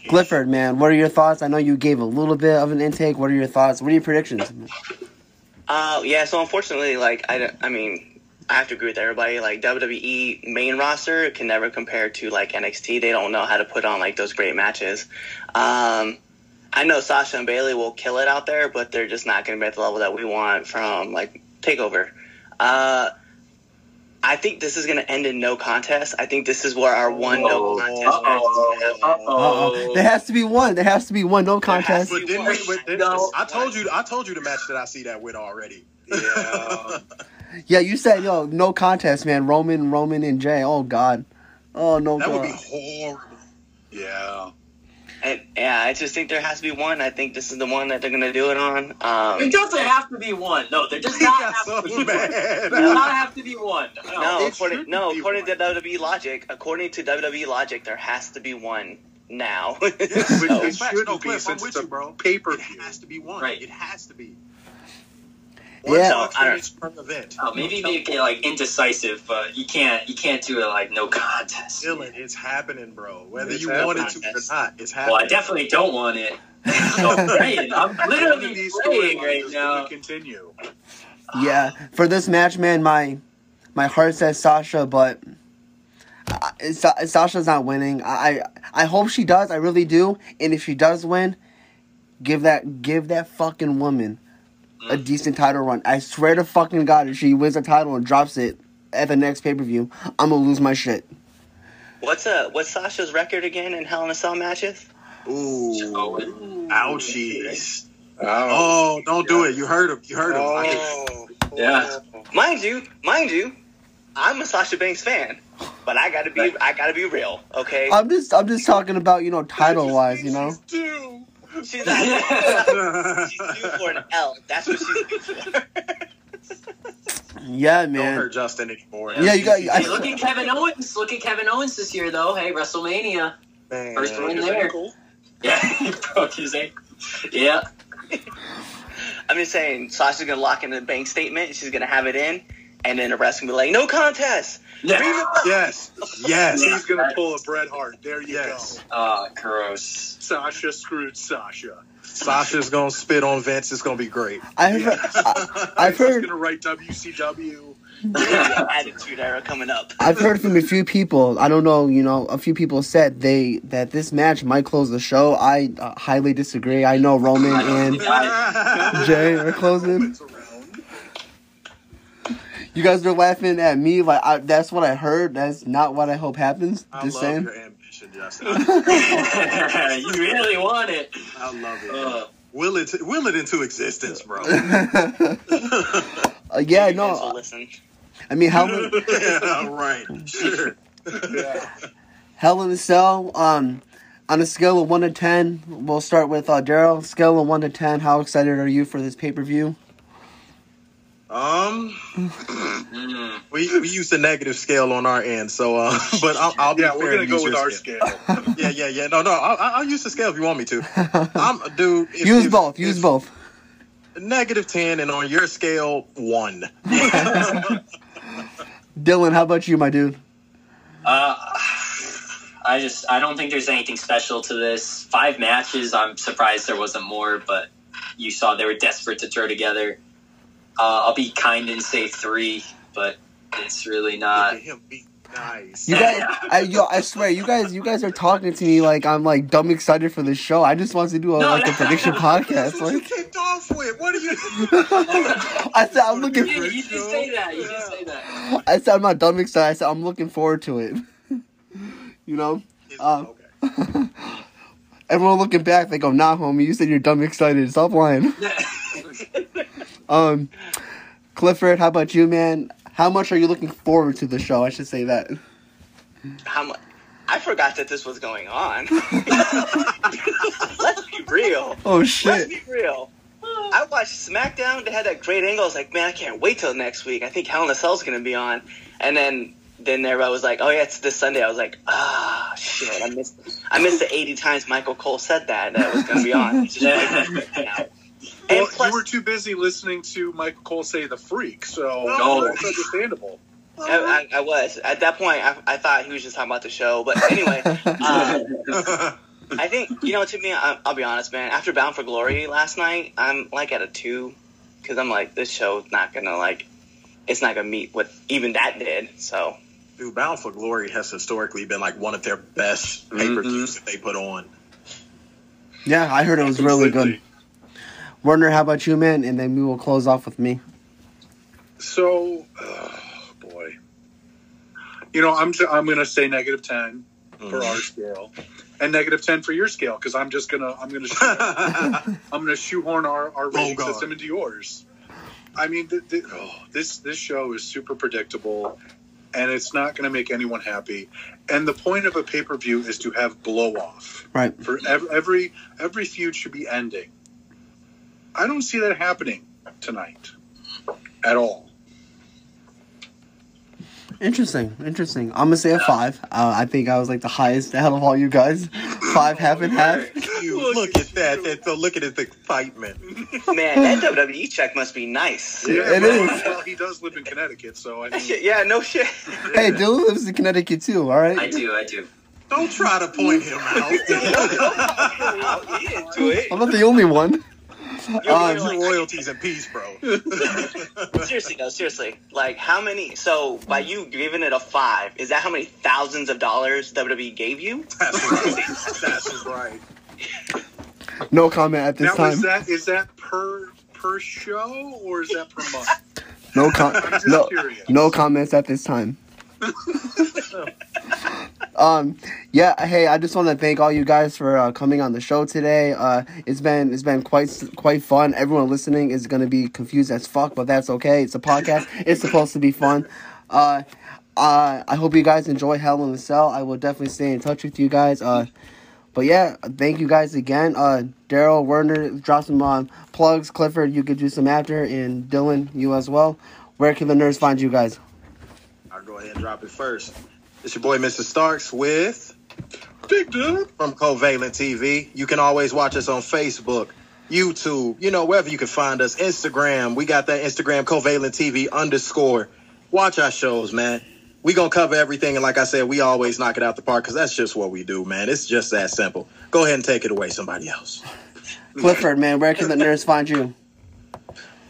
Clifford, man, what are your thoughts? I know you gave a little bit of an intake. What are your thoughts? What are your predictions? Uh, yeah. So unfortunately, like I, I mean, I have to agree with everybody. Like WWE main roster can never compare to like NXT. They don't know how to put on like those great matches. Um, I know Sasha and Bayley will kill it out there, but they're just not going to be at the level that we want from like Takeover. Uh, I think this is going to end in no contest. I think this is where our one no contest match is going to happen. Uh-oh. There has to be one. There has to be one. No contest. But didn't we, but didn't- No. I told you, I told you the match that I see that with already. yeah. Yeah, you said yo, no contest, man. Roman, Roman, and Jey. Oh God. Oh no. That would be horrible. yeah. And, yeah, I just think there has to be one. I think this is the one that they're going to do it on. Um, It doesn't have to be one. No, there does He not have so to be one. There does not have to be one. No. No, according, shouldn't no, according one. to WWE logic, according to WWE logic, there has to be one now. But No, it shouldn't No, be Cliff, I'm since it's a bro. pay per It has to be one. Right. It has to be. One Yeah. Fox I don't- finish per event. Oh, maybe make it like indecisive, but you can't you can't do it like no contest. Dylan, it's happening, bro. Whether It's you want it to or not, it's happening. Well, I definitely don't want it. I'm praying. I'm literally these praying right now. continue. Yeah, for this match, man, my my heart says Sasha, but I, Sa- Sasha's not winning. I I hope she does. I really do. And if she does win, give that give that fucking woman a decent title run. I swear to fucking God, if she wins the title and drops it at the next pay per view, I'm gonna lose my shit. What's uh what's Sasha's record again in Hell in a Cell matches? Ooh, Oh, ouchies. Oh, Oh, don't do it. You heard him. You heard him. Oh, Yeah. Mind you, mind you, I'm a Sasha Banks fan, but I gotta be I gotta be real, okay? I'm just I'm just talking about you know title wise, you know. She's due. Not, she's due for an L. That's what she's due for. Yeah, Don't man. hurt Justin anymore. Yeah, you got. Hey, look at Kevin Owens. Look at Kevin Owens this year, though. Hey, WrestleMania. Man. First win His there. ankle. Yeah, he broke his ankle. Yeah. I'm just saying, Sasha's gonna lock in the bank statement. She's gonna have it in, and then the rest gonna be like, no contest. Yeah. Yes. Yes. He's going to pull a Bret Hart. There you Yes. go. Oh, gross. Sasha screwed Sasha. Sasha's gonna spit on Vince. It's gonna be great. I've, heard, I, I've He's heard going to write WCW. Attitude era coming up. I've heard from a few people. I don't know, you know, a few people said they that this match might close the show. I uh, highly disagree. I know Roman and Jey are closing. It's around. You guys are laughing at me like I, that's what I heard. That's not what I hope happens. I Just love saying. your ambition, Justin. you really want it. I love it. Uh, will it will it into existence, bro. Uh, yeah, Fans will no. listen. I mean, how? in, yeah, right. Sure. Yeah. Hell in a Cell. Um, on a scale of one to ten, we'll start with uh, Daryl. Scale of one to ten. How excited are you for this pay per view? Um, mm. we we use the negative scale on our end, so uh, but I'll, I'll be Yeah, fair we're going to go with our scale. scale. Yeah, yeah, yeah. No, no, I'll, I'll use the scale if you want me to. I'm, dude. if- use if- both. Use if- both. Negative ten, and on your scale, one. Dylan, how about you, my dude? Uh, I just I don't think there's anything special to this. Five matches. I'm surprised there wasn't more, but you saw they were desperate to throw together. Uh, I'll be kind and say three, but it's really not. at be nice. You guys, I, yo, I swear, you guys, you guys are talking to me like I'm like dumb excited for this show. I just want to do a, No, like a no. prediction podcast. That's what you kicked off with. What are you? I said I'm You, looking. did- you did say that. You did say that. I said I'm not dumb excited. I said I'm looking forward to it. you know, Um, okay. everyone looking back, they go, "Nah, homie, you said you're dumb excited. Stop lying." Um, Clifford, how about you, man? How much are you looking forward to the show? I should say that. How much? I forgot that this was going on. Let's be real. Oh shit. Let's be real. I watched SmackDown. They had that great angle. I was like, man, I can't wait till next week. I think Hell in a Cell's going to be on. And then then everybody was like, oh yeah, it's this Sunday. I was like, ah, shit. I missed I missed the 80 times Michael Cole said that that it was going to be on. It's just like, now. And Well, plus, you were too busy listening to Michael Cole say the freak, so No. that's understandable. I, I, I was at that point. I, I thought he was just talking about the show, but anyway, uh, I think you know. To me, I, I'll be honest, man. After Bound for Glory last night, I'm like at a two because I'm like, this show's not gonna like, it's not gonna meet what even that did. So Dude, Bound for Glory has historically been like one of their best pay per views that they put on. Yeah, I heard it was really good. Completely. Werner, how about you, man? And then we will close off with me. So, oh, boy, you know, I'm I'm going to say negative ten for our mm. scale, and negative ten for your scale because I'm just gonna I'm gonna I'm gonna shoehorn our our oh, rating God. system into yours. I mean, th- th- oh, this this show is super predictable, and it's not going to make anyone happy. And the point of a pay per view is to have blow off. Right. For ev- every every feud should be ending. I don't see that happening tonight at all. Interesting, interesting. I'm gonna say a five. Uh, I think I was like the highest out of all you guys. Five, half and half. you. Look Look, at at that. That's so look at his excitement. Man, that WWE check must be nice. Yeah, It well, is. Well, he does live in Connecticut, so I mean, yeah, no shit. Hey, Dylan lives in Connecticut too. All right. I do, I do. Don't try to point him out. He into it. I'm not the only one. You're Your uh, like- royalties in peace, bro. seriously though, seriously. Like how many so by you giving it a five, is that how many thousands of dollars WWE gave you? That's right. That's right. No comment at this now time. is that is that per per show or is that per month? No com- no curious. no comments at this time. um yeah hey i just want to thank all you guys for uh, coming on the show today uh it's been it's been quite quite fun everyone listening is to be confused as fuck but that's okay it's a podcast it's supposed to be fun uh uh i hope you guys enjoy hell in the cell i will definitely stay in touch with you guys uh but yeah, thank you guys again. Uh, Daryl Werner, drop some um, plugs. Clifford, you could do some after, and Dylan, you as well. Where can the nerds find you guys? I'll go ahead and drop it first. It's your boy, Mr. Starks, with Big dude. from Covalent TV. You can always watch us on Facebook, YouTube, you know, wherever you can find us. Instagram, we got that Instagram, Covalent TV underscore. Watch our shows, man. We gonna cover everything, and like I said, we always knock it out the park because that's just what we do, man. It's just that simple. Go ahead and take it away, somebody else. Clifford, man, where can the nerds find you?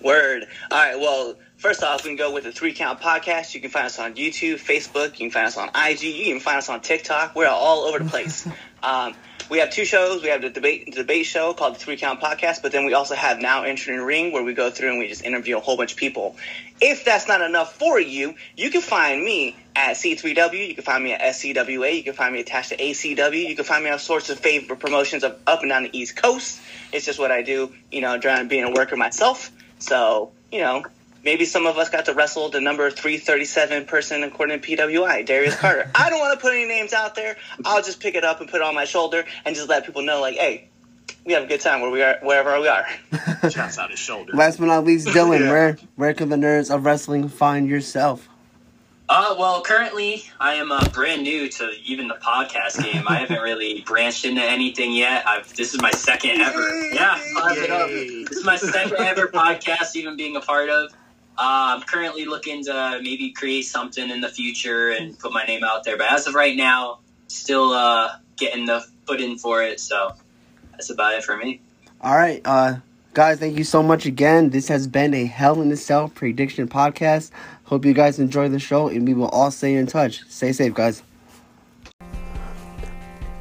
Word. All right. Well, first off, we can go with the Three Count Podcast. You can find us on YouTube, Facebook. You can find us on IG. You can find us on TikTok. We're all over the place. um, we have two shows. We have the debate the debate show called the Three Count Podcast, but then we also have Now Entering Ring, where we go through and we just interview a whole bunch of people. If that's not enough for you, you can find me at C3W. You can find me at SCWA. You can find me attached to ACW. You can find me on sorts of favorite promotions of up and down the East Coast. It's just what I do, you know, trying being a worker myself. So, you know, maybe some of us got to wrestle the number 337 person according to PWI, Darius Carter. I don't want to put any names out there. I'll just pick it up and put it on my shoulder and just let people know, like, hey, we have a good time where we are, wherever we are. Shouts out his shoulder. Last but not least, Dylan, Yeah. where where can the nerds of wrestling find yourself? Uh, well, currently I am uh, brand new to even the podcast game. I haven't really branched into anything yet. I've this is my second ever. Yeah, clap it up. Yay. This is my second ever podcast, even being a part of. Uh, I'm currently looking to maybe create something in the future and put my name out there. But as of right now, still uh, getting the foot in for it. So that's about it for me. All right, uh, guys, thank you so much again. This has been a Hell in a Cell prediction podcast. Hope you guys enjoy the show, and we will all stay in touch. Stay safe, guys.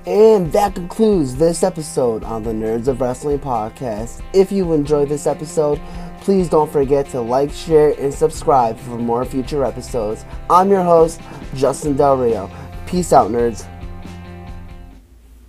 And that concludes this episode on the Nerds of Wrestling podcast. If you enjoyed this episode, please don't forget to like, share, and subscribe for more future episodes. I'm your host, Justin Del Rio. Peace out, nerds.